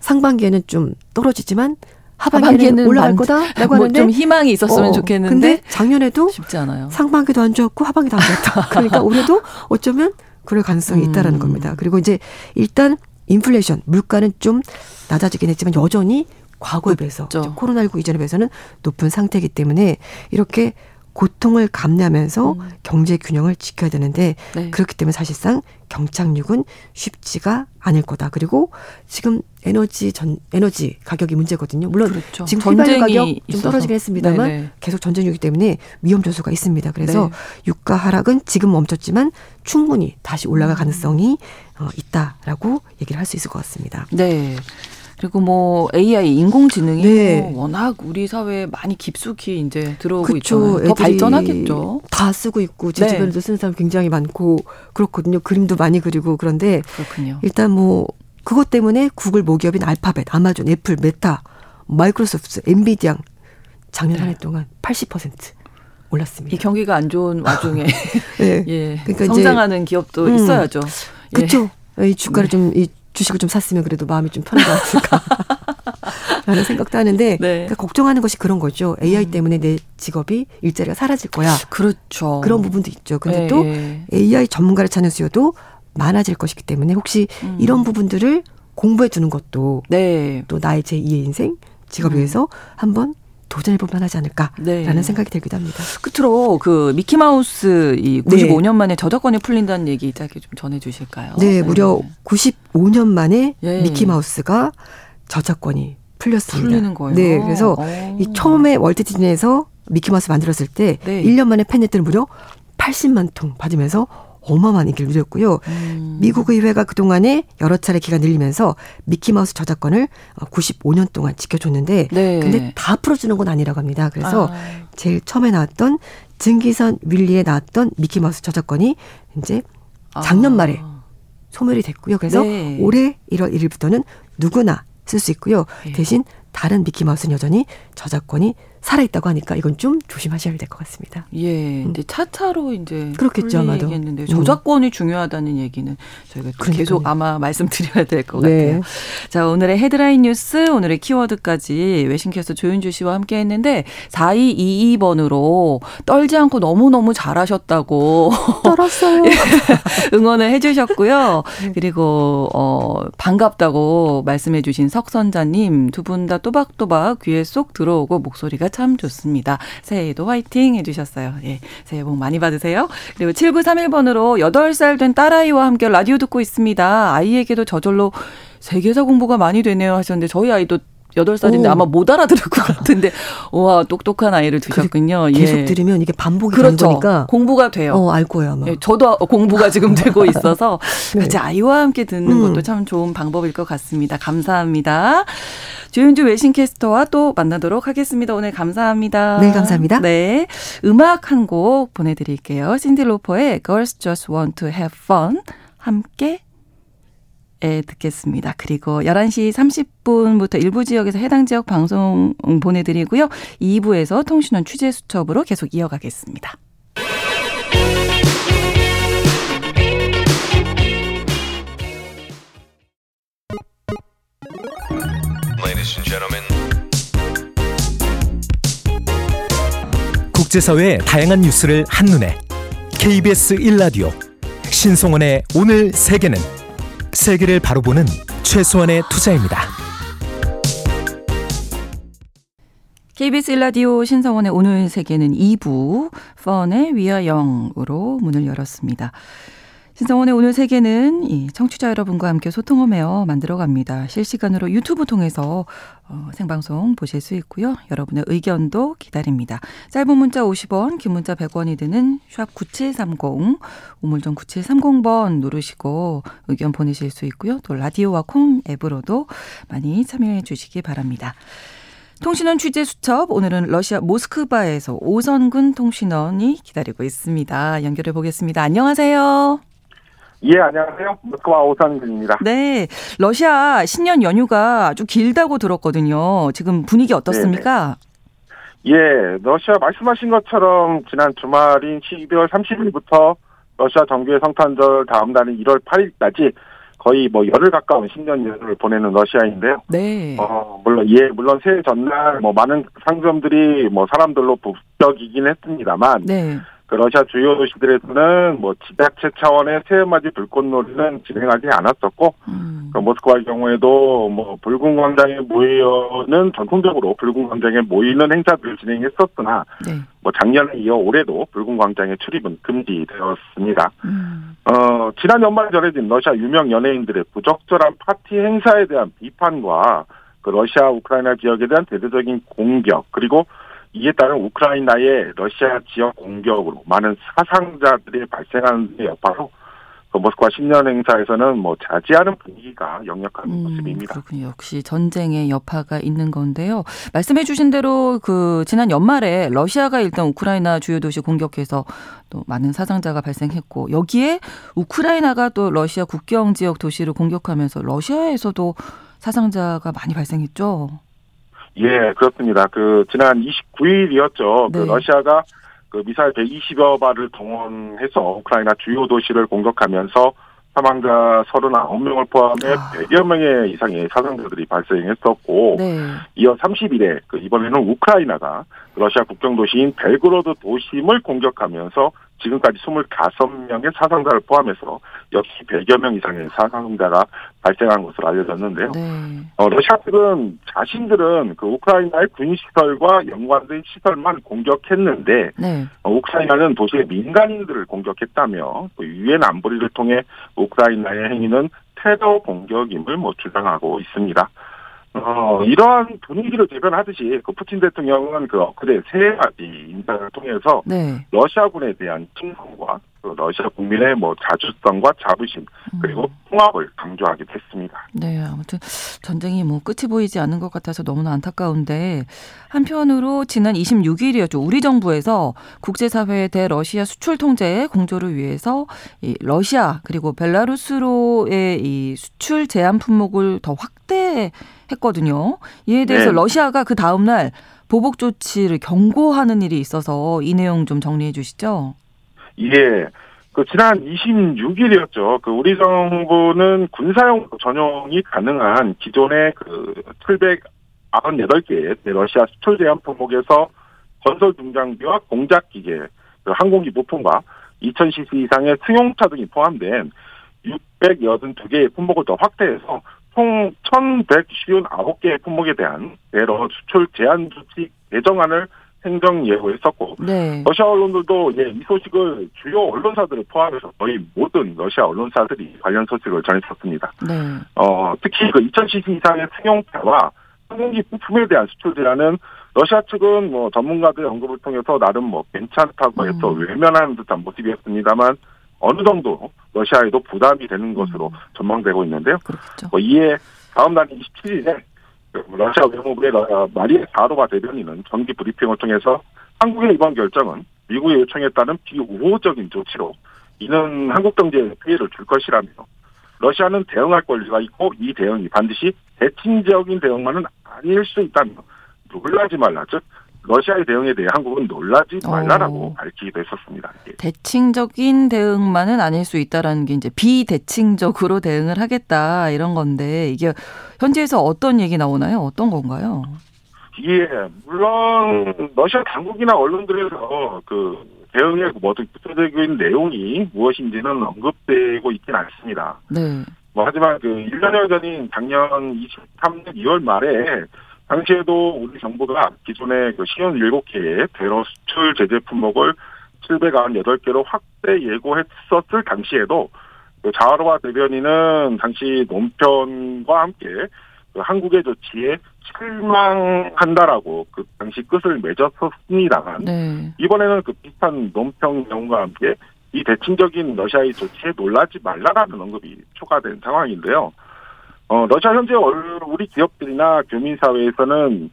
[SPEAKER 3] 상반기에는 좀 떨어지지만 하반기에는,
[SPEAKER 1] 하반기에는
[SPEAKER 3] 올라갈
[SPEAKER 1] 반-
[SPEAKER 3] 거다라고
[SPEAKER 1] 뭐
[SPEAKER 3] 하는데
[SPEAKER 1] 좀 희망이 있었으면
[SPEAKER 3] 어,
[SPEAKER 1] 좋겠는데
[SPEAKER 3] 근데 작년에도
[SPEAKER 1] 쉽지 않아요.
[SPEAKER 3] 상반기도 안 좋았고 하반기도 안 좋았다. 그러니까 올해도 어쩌면 그럴 가능성이
[SPEAKER 1] 음.
[SPEAKER 3] 있다라는 겁니다. 그리고 이제 일단 인플레이션 물가는 좀 낮아지긴 했지만 여전히 과거에 비해서
[SPEAKER 1] 높죠.
[SPEAKER 3] 이제 코로나19 이전에 비해서는 높은 상태이기 때문에 이렇게 고통을 감내하면서
[SPEAKER 1] 음.
[SPEAKER 3] 경제 균형을 지켜야 되는데
[SPEAKER 1] 네.
[SPEAKER 3] 그렇기 때문에 사실상 경착륙은 쉽지가 않을 거다. 그리고 지금 에너지 전 에너지 가격이 문제거든요. 물론
[SPEAKER 1] 그렇죠.
[SPEAKER 3] 지금 휘발유 가격 좀
[SPEAKER 1] 있어서.
[SPEAKER 3] 떨어지긴 했습니다만
[SPEAKER 1] 네네.
[SPEAKER 3] 계속 전쟁이기 때문에 위험 요소가 있습니다. 그래서
[SPEAKER 1] 네.
[SPEAKER 3] 유가 하락은 지금 멈췄지만 충분히 다시 올라갈
[SPEAKER 1] 음.
[SPEAKER 3] 가능성이 어, 있다라고 얘기를 할 수 있을 것 같습니다.
[SPEAKER 1] 네. 그리고 뭐 AI 인공지능이
[SPEAKER 3] 네.
[SPEAKER 1] 뭐 워낙 우리 사회에 많이 깊숙이 이제 들어오고. 있잖아요. 더 발전하겠죠.
[SPEAKER 3] 다 쓰고 있고 제
[SPEAKER 1] 네.
[SPEAKER 3] 주변에도 쓰는 사람 굉장히 많고 그렇거든요. 그림도 많이 그리고 그런데
[SPEAKER 1] 그렇군요.
[SPEAKER 3] 일단 뭐 그것 때문에 구글 모기업인 알파벳, 아마존, 애플, 메타, 마이크로소프트, 엔비디아 작년 한해 동안 80% 올랐습니다.
[SPEAKER 1] 이 경기가 안 좋은 와중에
[SPEAKER 3] 네.
[SPEAKER 1] 예.
[SPEAKER 3] 그러니까
[SPEAKER 1] 성장하는 기업도
[SPEAKER 3] 음.
[SPEAKER 1] 있어야죠. 예.
[SPEAKER 3] 그렇죠. 이 주가를 좀이 주식을 좀 샀으면 그래도 마음이 좀 편하지 않을까. 라는 생각도 하는데
[SPEAKER 1] 네.
[SPEAKER 3] 그러니까 걱정하는 것이 그런 거죠. AI 때문에 내 직업이 일자리가 사라질 거야.
[SPEAKER 1] 그렇죠.
[SPEAKER 3] 그런 부분도 있죠. 근데
[SPEAKER 1] 예,
[SPEAKER 3] 또
[SPEAKER 1] 예.
[SPEAKER 3] AI 전문가를 찾는 수요도 많아질 것이기 때문에 혹시
[SPEAKER 1] 음.
[SPEAKER 3] 이런 부분들을 공부해 두는 것도
[SPEAKER 1] 네.
[SPEAKER 3] 또 나의 제2의 인생 직업에
[SPEAKER 1] 음.
[SPEAKER 3] 위해서 한번 도전해 볼 만 하지 않을까라는
[SPEAKER 1] 네.
[SPEAKER 3] 생각이 들기도 합니다.
[SPEAKER 1] 끝으로 그 미키마우스 이
[SPEAKER 3] 네.
[SPEAKER 1] 95년 만에 저작권이 풀린다는 얘기 짧게 좀 전해 주실까요?
[SPEAKER 3] 네, 무려 95년 만에
[SPEAKER 1] 예.
[SPEAKER 3] 미키 마우스가 저작권이 풀렸습니다.
[SPEAKER 1] 풀리는 거예요.
[SPEAKER 3] 네, 그래서
[SPEAKER 1] 오.
[SPEAKER 3] 이 처음에 월트 디즈니에서 미키 마우스 만들었을 때
[SPEAKER 1] 네.
[SPEAKER 3] 1년 만에 팬레터를 무려 80만 통 받으면서 어마어마한 인기를 누렸고요.
[SPEAKER 1] 음.
[SPEAKER 3] 미국 의회가 그동안에 여러 차례 기간 늘리면서 미키마우스 저작권을 95년 동안 지켜줬는데
[SPEAKER 1] 네.
[SPEAKER 3] 근데 다 풀어주는 건 아니라고 합니다. 그래서
[SPEAKER 1] 아.
[SPEAKER 3] 제일 처음에 나왔던 증기선 윌리에 나왔던 미키마우스 저작권이 이제 작년 말에
[SPEAKER 1] 아.
[SPEAKER 3] 소멸이 됐고요. 그래서
[SPEAKER 1] 네.
[SPEAKER 3] 올해 1월 1일부터는 누구나 쓸 수 있고요.
[SPEAKER 1] 예.
[SPEAKER 3] 대신 다른 미키마우스는 여전히 저작권이 살아있다고 하니까 이건 좀 조심하셔야 될 것 같습니다.
[SPEAKER 1] 예, 근데 차차로 이제
[SPEAKER 3] 그렇겠죠, 아마도.
[SPEAKER 1] 얘기했는데
[SPEAKER 3] 음.
[SPEAKER 1] 저작권이 중요하다는 얘기는 저희가 또
[SPEAKER 3] 그러니까요.
[SPEAKER 1] 계속 아마 말씀드려야 될것
[SPEAKER 3] 네.
[SPEAKER 1] 같아요. 자, 오늘의 헤드라인 뉴스, 오늘의 키워드까지 외신캐스터 조윤주 씨와 함께 했는데 4222번으로 떨지 않고 너무 너무 잘하셨다고
[SPEAKER 3] 떨었어요.
[SPEAKER 1] 응원을 해주셨고요.
[SPEAKER 3] 네.
[SPEAKER 1] 그리고 어 반갑다고 말씀해주신 석 선자님 두 분 다 또박또박 귀에 쏙 들어오고 목소리가 참 좋습니다. 새해에도 화이팅 해주셨어요. 예, 새해 복 많이 받으세요. 그리고 7931번으로 8살 된 딸아이와 함께 라디오 듣고 있습니다. 아이에게도 저절로 세계사 공부가 많이 되네요 하셨는데 저희 아이도 8살인데
[SPEAKER 3] 오.
[SPEAKER 1] 아마 못 알아들을 것 같은데 와 똑똑한 아이를 두셨군요.
[SPEAKER 3] 계속
[SPEAKER 1] 예.
[SPEAKER 3] 들으면 이게 반복이
[SPEAKER 1] 그렇죠.
[SPEAKER 3] 되는 거니까
[SPEAKER 1] 공부가 돼요.
[SPEAKER 3] 어, 알 거예요, 아마.
[SPEAKER 1] 예, 저도 공부가 지금 되고 있어서
[SPEAKER 3] 네.
[SPEAKER 1] 같이 아이와 함께 듣는
[SPEAKER 3] 음.
[SPEAKER 1] 것도 참 좋은 방법일 것 같습니다. 감사합니다. 조윤주 외신캐스터와 또 만나도록 하겠습니다. 오늘 감사합니다.
[SPEAKER 3] 네, 감사합니다.
[SPEAKER 1] 네. 음악 한 곡 보내드릴게요. 신디 로퍼의 Girls Just Want to Have Fun 함께 에 듣겠습니다. 그리고 11시 30분부터 일부 지역에서 해당 지역 방송 보내드리고요. 2부에서 통신원 취재 수첩으로 계속 이어가겠습니다.
[SPEAKER 4] Ladies and gentlemen,
[SPEAKER 5] 국제사회의 다양한 뉴스를 한눈에 KBS 1라디오 신성원의 오늘 세계는 세계를 바로 보는 최소한의 투자입니다.
[SPEAKER 1] KBS 일라디오 신성원의 오늘 세계는 2부 펀의 위아영으로 문을 열었습니다. 신성원의 오늘 세계는 이 청취자 여러분과 함께 소통하며 만들어갑니다. 실시간으로 유튜브 통해서 어, 생방송 보실 수 있고요. 여러분의 의견도 기다립니다. 짧은 문자 50원, 긴 문자 100원이 드는 샵 9730, 우물정 9730번 누르시고 의견 보내실 수 있고요. 또 라디오와 콩 앱으로도 많이 참여해 주시기 바랍니다. 통신원 취재 수첩 오늘은 러시아 모스크바에서 오선근 통신원이 기다리고 있습니다. 연결해 보겠습니다. 안녕하세요.
[SPEAKER 6] 예, 안녕하세요. 모스크바 오상근입니다.
[SPEAKER 1] 네, 러시아 신년 연휴가 아주 길다고 들었거든요. 지금 분위기 어떻습니까?
[SPEAKER 6] 예, 러시아 말씀하신 것처럼 지난 주말인 12월 30일부터 러시아 정규의 성탄절 다음 날인 1월 8일까지 거의 뭐 열흘 가까운 신년 연휴를 보내는 러시아인데요.
[SPEAKER 1] 네.
[SPEAKER 6] 어, 물론, 예, 물론 새해 전날 뭐 많은 상점들이 뭐 사람들로 북적이긴 했습니다만,
[SPEAKER 1] 네.
[SPEAKER 6] 그 러시아 주요 도시들에서는 뭐 지자체 차원의 새해맞이 불꽃놀이는 진행하지 않았었고,
[SPEAKER 1] 음.
[SPEAKER 6] 그 모스크바의 경우에도 뭐 붉은 광장에 모이는 전통적으로 붉은 광장에 모이는 행사들을 진행했었으나
[SPEAKER 1] 네.
[SPEAKER 6] 뭐 작년에 이어 올해도 붉은 광장의 출입은 금지되었습니다.
[SPEAKER 1] 음.
[SPEAKER 6] 어 지난 연말 전해진 러시아 유명 연예인들의 부적절한 파티 행사에 대한 비판과 그 러시아 우크라이나 지역에 대한 대대적인 공격 그리고 이에 따른 우크라이나의 러시아 지역 공격으로 많은 사상자들이 발생하는 데 여파로 그 모스크바 신년 행사에서는 뭐 자제하는 분위기가 역력한
[SPEAKER 1] 음,
[SPEAKER 6] 모습입니다.
[SPEAKER 1] 그렇군요. 역시 전쟁의 여파가 있는 건데요. 말씀해 주신 대로 그 지난 연말에 러시아가 일단 우크라이나 주요 도시 공격해서 또 많은 사상자가 발생했고 여기에 우크라이나가 또 러시아 국경 지역 도시를 공격하면서 러시아에서도 사상자가 많이 발생했죠.
[SPEAKER 6] 예, 그렇습니다. 그 지난 29일이었죠. 그
[SPEAKER 1] 네.
[SPEAKER 6] 러시아가 그 미사일 120여 발을 동원해서 우크라이나 주요 도시를 공격하면서 사망자 39명을 포함해
[SPEAKER 1] 아.
[SPEAKER 6] 100여 명의 이상의 사상자들이 발생했었고
[SPEAKER 1] 네.
[SPEAKER 6] 이어 30일에 그 이번에는 우크라이나가 러시아 국경 도시인 벨그로드 도심을 공격하면서 지금까지 25명의 사상자를 포함해서 역시 100여 명 이상의 사상자가 발생한 것으로 알려졌는데요.
[SPEAKER 1] 네.
[SPEAKER 6] 어, 러시아 측은 자신들은 그 우크라이나의 군 시설과 연관된 시설만 공격했는데
[SPEAKER 1] 네.
[SPEAKER 6] 어, 우크라이나는 도시의 민간인들을 공격했다며 또 유엔 안보리를 통해 우크라이나의 행위는 테러 공격임을 뭐 주장하고 있습니다. 어, 이러한 분위기를 대변하듯이 그 푸틴 대통령은 그 그대 세 가지 인사를 통해서
[SPEAKER 1] 네.
[SPEAKER 6] 러시아군에 대한 충성과 그 러시아 국민의 뭐 자주성과 자부심 그리고 통합을 강조하기도 했습니다.
[SPEAKER 1] 네, 아무튼 전쟁이 뭐 끝이 보이지 않는 것 같아서 너무나 안타까운데 한편으로 지난 26일이었죠. 우리 정부에서 국제사회에 대해 러시아 수출 통제 공조를 위해서 이 러시아 그리고 벨라루스로의 이 수출 제한 품목을 더 확대 했거든요. 이에 대해서
[SPEAKER 6] 네.
[SPEAKER 1] 러시아가 그 다음 날 보복 조치를 경고하는 일이 있어서 이 내용 좀 정리해 주시죠.
[SPEAKER 6] 이게 그 지난 26일이었죠. 그 우리 정부는 군사용 전용이 가능한 기존의 그 798개의 러시아 수출 제한 품목에서 건설 중장비와 공작 기계, 그 항공기 부품과 2000cc 이상의 승용차 등이 포함된 682개의 품목을 더 확대해서 총 1159개의 품목에 대한 대러 수출 제한 조치 개정안을 행정 예고했었고
[SPEAKER 1] 네.
[SPEAKER 6] 러시아 언론들도 예, 이 소식을 주요 언론사들을 포함해서 거의 모든 러시아 언론사들이 관련 소식을 전했었습니다.
[SPEAKER 1] 네.
[SPEAKER 6] 어, 특히 그 2000cc 이상의 승용차와 항공기 부품에 대한 수출 제한은 러시아 측은 뭐 전문가들의 언급을 통해서 나름 뭐 괜찮다고 해서
[SPEAKER 1] 음.
[SPEAKER 6] 외면하는 듯한 모습이었습니다만 어느 정도 러시아에도 부담이 되는 것으로 전망되고 있는데요.
[SPEAKER 1] 그렇죠.
[SPEAKER 6] 뭐 이에 다음 날 27일에 러시아 외무부의 러- 어, 마리아 자로바 대변인은 정기 브리핑을 통해서 한국의 이번 결정은 미국의 요청에 따른 비우호적인 조치로 이는 한국 경제에 피해를 줄 것이라며 러시아는 대응할 권리가 있고 이 대응이 반드시 대칭적인 대응만은 아닐 수 있다며 놀라지 말라 즉 러시아의 대응에 대해 한국은 놀라지 말라라고
[SPEAKER 1] 어.
[SPEAKER 6] 밝히기도 했었습니다. 예.
[SPEAKER 1] 대칭적인 대응만은 아닐 수 있다라는 게 이제 비대칭적으로 대응을 하겠다 이런 건데 이게 현지에서 어떤 얘기 나오나요? 어떤 건가요?
[SPEAKER 6] 이게 물론 러시아 당국이나 언론들에서 그 대응의 모든 구체적인 내용이 무엇인지는 언급되고 있진 않습니다.
[SPEAKER 1] 네.
[SPEAKER 6] 뭐 하지만 그 1년여 전인 작년 23년 2월 말에 당시에도 우리 정부가 기존의 그 시연 7개의 대러 수출 제재 품목을 798개로 확대 예고했었을 당시에도 그 자하로와 대변인은 당시 논편과 함께 그 한국의 조치에 실망한다라고 그 당시 끝을 맺었었습니다만
[SPEAKER 1] 네.
[SPEAKER 6] 이번에는 그 비슷한 논평 내용과 함께 이 대칭적인 러시아의 조치에 놀라지 말라라는 언급이 추가된 상황인데요. 어, 러시아 현재 얼- 우리 기업들이나 교민사회에서는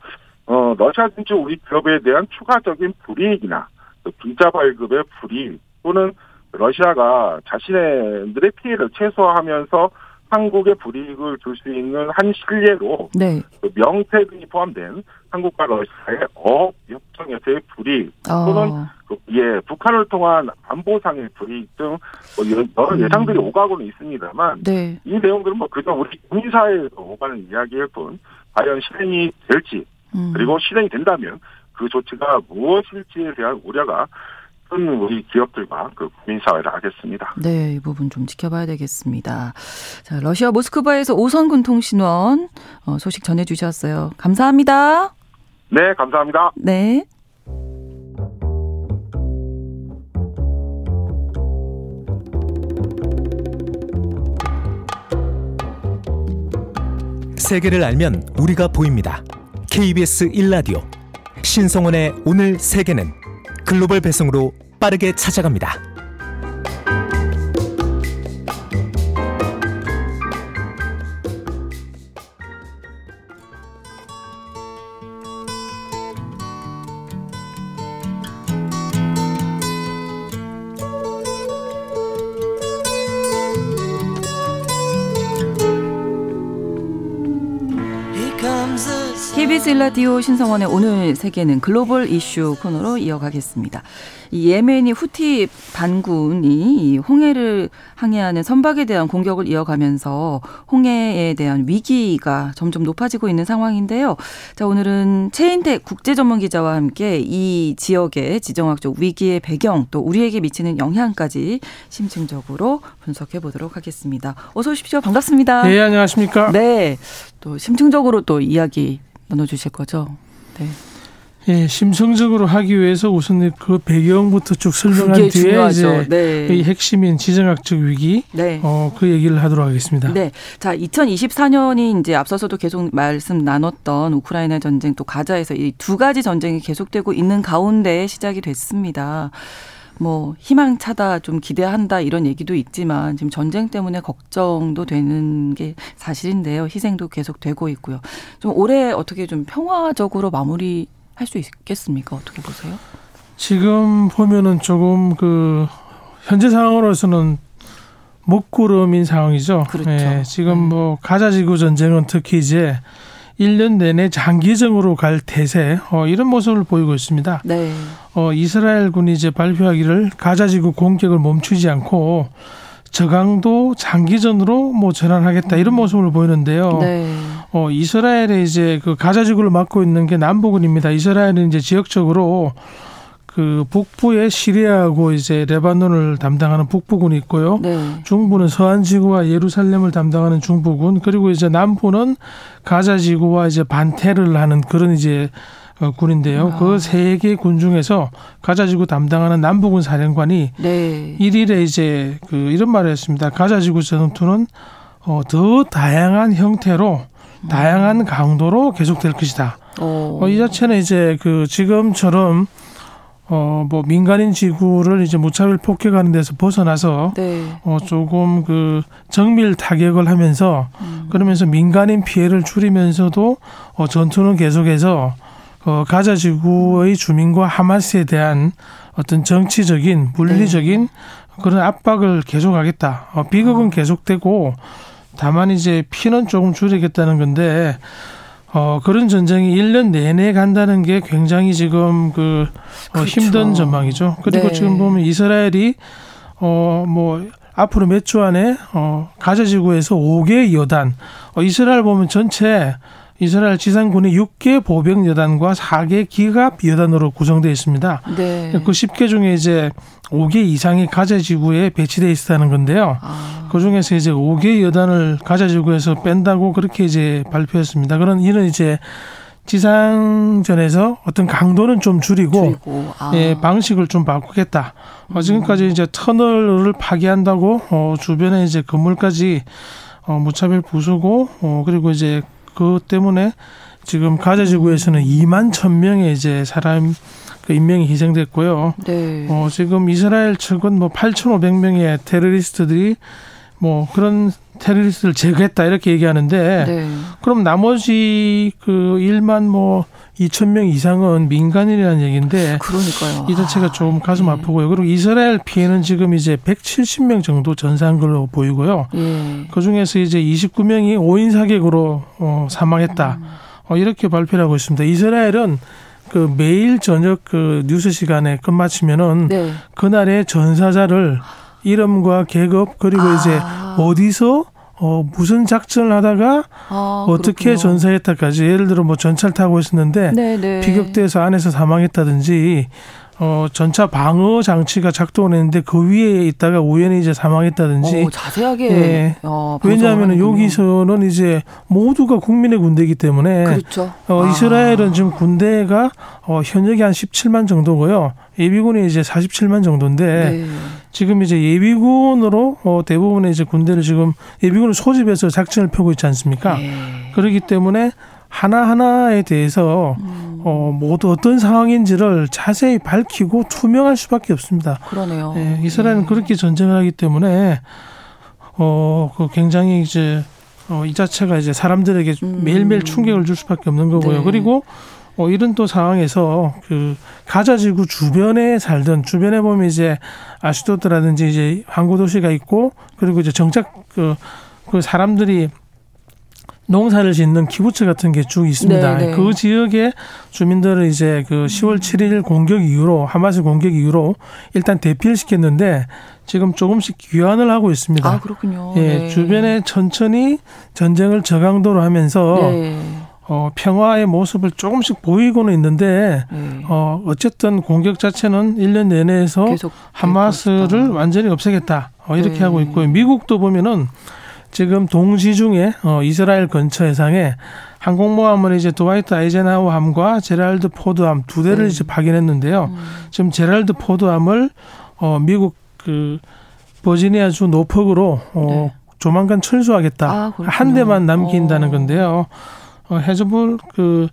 [SPEAKER 6] 어, 러시아 진출 우리 기업에 대한 추가적인 불이익이나 그 비자 발급의 불이익 또는 러시아가 자신들의 피해를 최소화하면서 한국에 불이익을 줄 수 있는 한 실례로
[SPEAKER 1] 네.
[SPEAKER 6] 그 명태 등이 포함된 한국과 러시아의 어업 협정에서의 불이익 또는
[SPEAKER 1] 어.
[SPEAKER 6] 그, 예, 북한을 통한 안보상의 불이익 등 뭐, 여러
[SPEAKER 1] 음.
[SPEAKER 6] 예상들이 오가고는 있습니다만
[SPEAKER 1] 네.
[SPEAKER 6] 이 내용들은 뭐 그저 우리 국민사회에서 오가는 이야기일 뿐 과연 실행이 될지
[SPEAKER 1] 음.
[SPEAKER 6] 그리고 실행이 된다면 그 조치가 무엇일지에 대한 우려가 큰 우리 기업들과 그 국민사회를 하겠습니다.
[SPEAKER 1] 네, 이 부분 좀 지켜봐야 되겠습니다. 자, 러시아 모스크바에서 오선군 통신원 어, 소식 전해주셨어요. 감사합니다.
[SPEAKER 6] 네, 감사합니다.
[SPEAKER 1] 네.
[SPEAKER 5] 세계를 알면 우리가 보입니다. KBS 1라디오 신성원의 오늘 세계는 글로벌 배송으로 빠르게 찾아갑니다.
[SPEAKER 1] KBS 일라디오 신성원의 오늘 세계는 글로벌 이슈 코너로 이어가겠습니다. 이 예멘이 후티 반군이 이 홍해를 항해하는 선박에 대한 공격을 이어가면서 홍해에 대한 위기가 점점 높아지고 있는 상황인데요. 자, 오늘은 최인태 국제 전문 기자와 함께 이 지역의 지정학적 위기의 배경 또 우리에게 미치는 영향까지 심층적으로 분석해 보도록 하겠습니다. 어서 오십시오. 반갑습니다.
[SPEAKER 7] 네, 안녕하십니까?
[SPEAKER 1] 네. 또 심층적으로 또 이야기 나눠주실 거죠. 네.
[SPEAKER 7] 예, 심성적으로 하기 위해서 우선 그 배경부터 쭉 설명한 뒤에
[SPEAKER 1] 중요하죠.
[SPEAKER 7] 이제
[SPEAKER 1] 네.
[SPEAKER 7] 이 핵심인 지정학적 위기
[SPEAKER 1] 네.
[SPEAKER 7] 어, 그 얘기를 하도록 하겠습니다.
[SPEAKER 1] 네. 자, 2024년이 이제 앞서서도 계속 말씀 나눴던 우크라이나 전쟁 또 가자에서 이 두 가지 전쟁이 계속되고 있는 가운데 시작이 됐습니다. 뭐 희망차다 좀 기대한다 이런 얘기도 있지만 지금 전쟁 때문에 걱정도 되는 게 사실인데요. 희생도 계속 되고 있고요. 좀 올해 어떻게 좀 평화적으로 마무리 할 수 있겠습니까? 어떻게 보세요?
[SPEAKER 7] 지금 보면은 조금 그 현재 상황으로서는 먹구름인 상황이죠.
[SPEAKER 1] 그렇죠.
[SPEAKER 7] 예, 지금
[SPEAKER 1] 네.
[SPEAKER 7] 뭐 가자 지구 전쟁은 특히 이제 1년 내내 장기전으로 갈 대세 어, 이런 모습을 보이고 있습니다.
[SPEAKER 1] 네.
[SPEAKER 7] 어, 이스라엘군이 이제 발표하기를 가자지구 공격을 멈추지 않고 저강도 장기전으로 뭐 전환하겠다 이런 모습을 보이는데요.
[SPEAKER 1] 네.
[SPEAKER 7] 어, 이스라엘의 이제 그 가자지구를 맡고 있는 게 남부군입니다. 이스라엘은 이제 지역적으로 그 북부에 시리아하고 이제 레바논을 담당하는 북부군이 있고요.
[SPEAKER 1] 네.
[SPEAKER 7] 중부는 서안지구와 예루살렘을 담당하는 중부군 그리고 이제 남부는 가자 지구와 이제 반테를 하는 그런 이제 어, 군인데요.
[SPEAKER 1] 아.
[SPEAKER 7] 그세 개 군 중에서 가자지구 담당하는 남부군 사령관이
[SPEAKER 1] 네.
[SPEAKER 7] 일일에 이제 그 이런 말을 했습니다. 가자지구 전투는 어, 더 다양한 형태로 다양한 강도로 계속될 것이다.
[SPEAKER 1] 어.
[SPEAKER 7] 어, 이 자체는 이제 그 지금처럼 어, 뭐 민간인 지구를 이제 무차별 폭격하는 데서 벗어나서
[SPEAKER 1] 네.
[SPEAKER 7] 어, 조금 그 정밀 타격을 하면서
[SPEAKER 1] 음.
[SPEAKER 7] 그러면서 민간인 피해를 줄이면서도 어, 전투는 계속해서 어, 가자 지구의 주민과 하마스에 대한 어떤 정치적인 물리적인 그런 압박을 계속하겠다. 어, 비극은 계속되고 다만 이제 피는 조금 줄이겠다는 건데 어, 그런 전쟁이 1년 내내 간다는 게 굉장히 지금 그 어,
[SPEAKER 1] 그렇죠.
[SPEAKER 7] 힘든 전망이죠. 그리고
[SPEAKER 1] 네.
[SPEAKER 7] 지금 보면 이스라엘이 어, 뭐 앞으로 몇 주 안에 어, 가자 지구에서 5개 여단 어, 이스라엘 보면 전체 이스라엘 지상군이 6개 보병 여단과 4개 기갑 여단으로 구성되어 있습니다.
[SPEAKER 1] 네.
[SPEAKER 7] 그 10개 중에 이제 5개 이상이 가자 지구에 배치되어 있다는 건데요.
[SPEAKER 1] 아.
[SPEAKER 7] 그 중에서 이제 5개 여단을 가자 지구에서 뺀다고 그렇게 이제 발표했습니다. 그런 이는 이제 지상전에서 어떤 강도는 좀 줄이고
[SPEAKER 1] 줄이고. 아.
[SPEAKER 7] 예, 방식을 좀 바꾸겠다. 어, 지금까지 이제 터널을 파괴한다고 어, 주변에 이제 건물까지 어, 무차별 부수고 어, 그리고 이제 그 때문에 지금 가자 지구에서는 2만 1,000명의 이제 사람 그 인명이 희생됐고요.
[SPEAKER 1] 네.
[SPEAKER 7] 어, 지금 이스라엘 측은 뭐 8,500명의 테러리스트들이 뭐 그런 테러리스트를 제거했다 이렇게 얘기하는데
[SPEAKER 1] 네.
[SPEAKER 7] 그럼 나머지 그 1만 뭐 2천 명 이상은 민간인이라는 얘기인데
[SPEAKER 1] 그러니까요.
[SPEAKER 7] 이 자체가 좀 가슴
[SPEAKER 1] 네.
[SPEAKER 7] 아프고요. 그리고 이스라엘 피해는 지금 이제 170명 정도 전사한 걸로 보이고요.
[SPEAKER 1] 예.
[SPEAKER 7] 그 중에서 이제 29명이 5인 사격으로 어, 사망했다. 어, 이렇게 발표를 하고 있습니다. 이스라엘은 그 매일 저녁 그 뉴스 시간에 끝마치면은
[SPEAKER 1] 네.
[SPEAKER 7] 그날의 전사자를 이름과 계급 그리고
[SPEAKER 1] 아.
[SPEAKER 7] 이제 어디서 어 무슨 작전을 하다가
[SPEAKER 1] 아,
[SPEAKER 7] 어떻게
[SPEAKER 1] 그렇군요.
[SPEAKER 7] 전사했다까지 예를 들어 뭐 전차를 타고 있었는데
[SPEAKER 1] 네, 네.
[SPEAKER 7] 비격대에서 안에서 사망했다든지 어 전차 방어 장치가 작동을 했는데 그 위에 있다가 우연히 이제 사망했다든지
[SPEAKER 1] 어, 자세하게
[SPEAKER 7] 예.
[SPEAKER 1] 어,
[SPEAKER 7] 왜냐하면. 여기서는 이제 모두가 국민의 군대이기 때문에
[SPEAKER 1] 그렇죠.
[SPEAKER 7] 어,
[SPEAKER 1] 아.
[SPEAKER 7] 이스라엘은 지금 군대가 어, 현역이 한 17만 정도고요. 예비군이 이제 47만 정도인데
[SPEAKER 1] 네.
[SPEAKER 7] 지금 이제 예비군으로 어, 대부분의 이제 군대를 지금 예비군을 소집해서 작전을 펴고 있지 않습니까?
[SPEAKER 1] 네.
[SPEAKER 7] 그렇기 때문에 하나 하나에 대해서
[SPEAKER 1] 음.
[SPEAKER 7] 어, 모두 어떤 상황인지를 자세히 밝히고 투명할 수밖에 없습니다.
[SPEAKER 1] 그러네요.
[SPEAKER 7] 예, 이스라엘은
[SPEAKER 1] 예.
[SPEAKER 7] 그렇게 전쟁을 하기 때문에 어, 그 굉장히 이제 어, 이 자체가 이제 사람들에게
[SPEAKER 1] 음.
[SPEAKER 7] 매일매일 충격을 줄 수밖에 없는 거고요.
[SPEAKER 1] 네.
[SPEAKER 7] 그리고 어, 이런 또 상황에서 그 가자지구 주변에 살던 주변에 보면 이제 아시도드라든지 이제 항구 도시가 있고 그리고 이제 정착 그, 그 사람들이 농사를 짓는 키부츠 같은 게 쭉 있습니다.
[SPEAKER 1] 네, 네.
[SPEAKER 7] 그 지역의 주민들을 이제 그 10월 7일 공격 이후로 하마스 공격 이후로 일단 대피를 시켰는데 지금 조금씩 귀환을 하고 있습니다.
[SPEAKER 1] 아 그렇군요.
[SPEAKER 7] 예,
[SPEAKER 1] 네.
[SPEAKER 7] 주변에 천천히 전쟁을 저강도로 하면서
[SPEAKER 1] 네.
[SPEAKER 7] 어, 평화의 모습을 조금씩 보이고는 있는데
[SPEAKER 1] 네.
[SPEAKER 7] 어, 어쨌든 공격 자체는 1년 내내에서
[SPEAKER 1] 계속
[SPEAKER 7] 하마스를. 완전히 없애겠다. 어, 이렇게
[SPEAKER 1] 네.
[SPEAKER 7] 하고 있고요. 미국도 보면은 지금 동시 중에 어, 이스라엘 근처 해상에 항공모함을 이제 드와이트 아이젠하워함과 제랄드 포드함 두 대를
[SPEAKER 1] 네.
[SPEAKER 7] 이제 파견했는데요. 지금 제랄드 포드함을 어, 미국 그 버지니아 주 노폭으로 어,
[SPEAKER 1] 네.
[SPEAKER 7] 조만간 철수하겠다.
[SPEAKER 1] 아.
[SPEAKER 7] 한 대만 남긴다는
[SPEAKER 1] 어.
[SPEAKER 7] 건데요. 어, 헤즈볼 그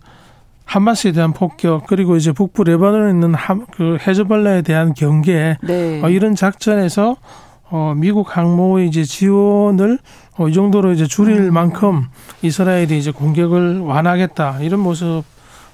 [SPEAKER 7] 하마스에 대한 폭격 그리고 이제 북부 레바논에 있는 함, 그 헤즈볼라에 대한 경계
[SPEAKER 1] 네.
[SPEAKER 7] 어, 이런 작전에서 어, 미국 항모의 이제 지원을 어, 이 정도로 이제 줄일
[SPEAKER 1] 음.
[SPEAKER 7] 만큼 이스라엘이 이제 공격을 완화하겠다 이런 모습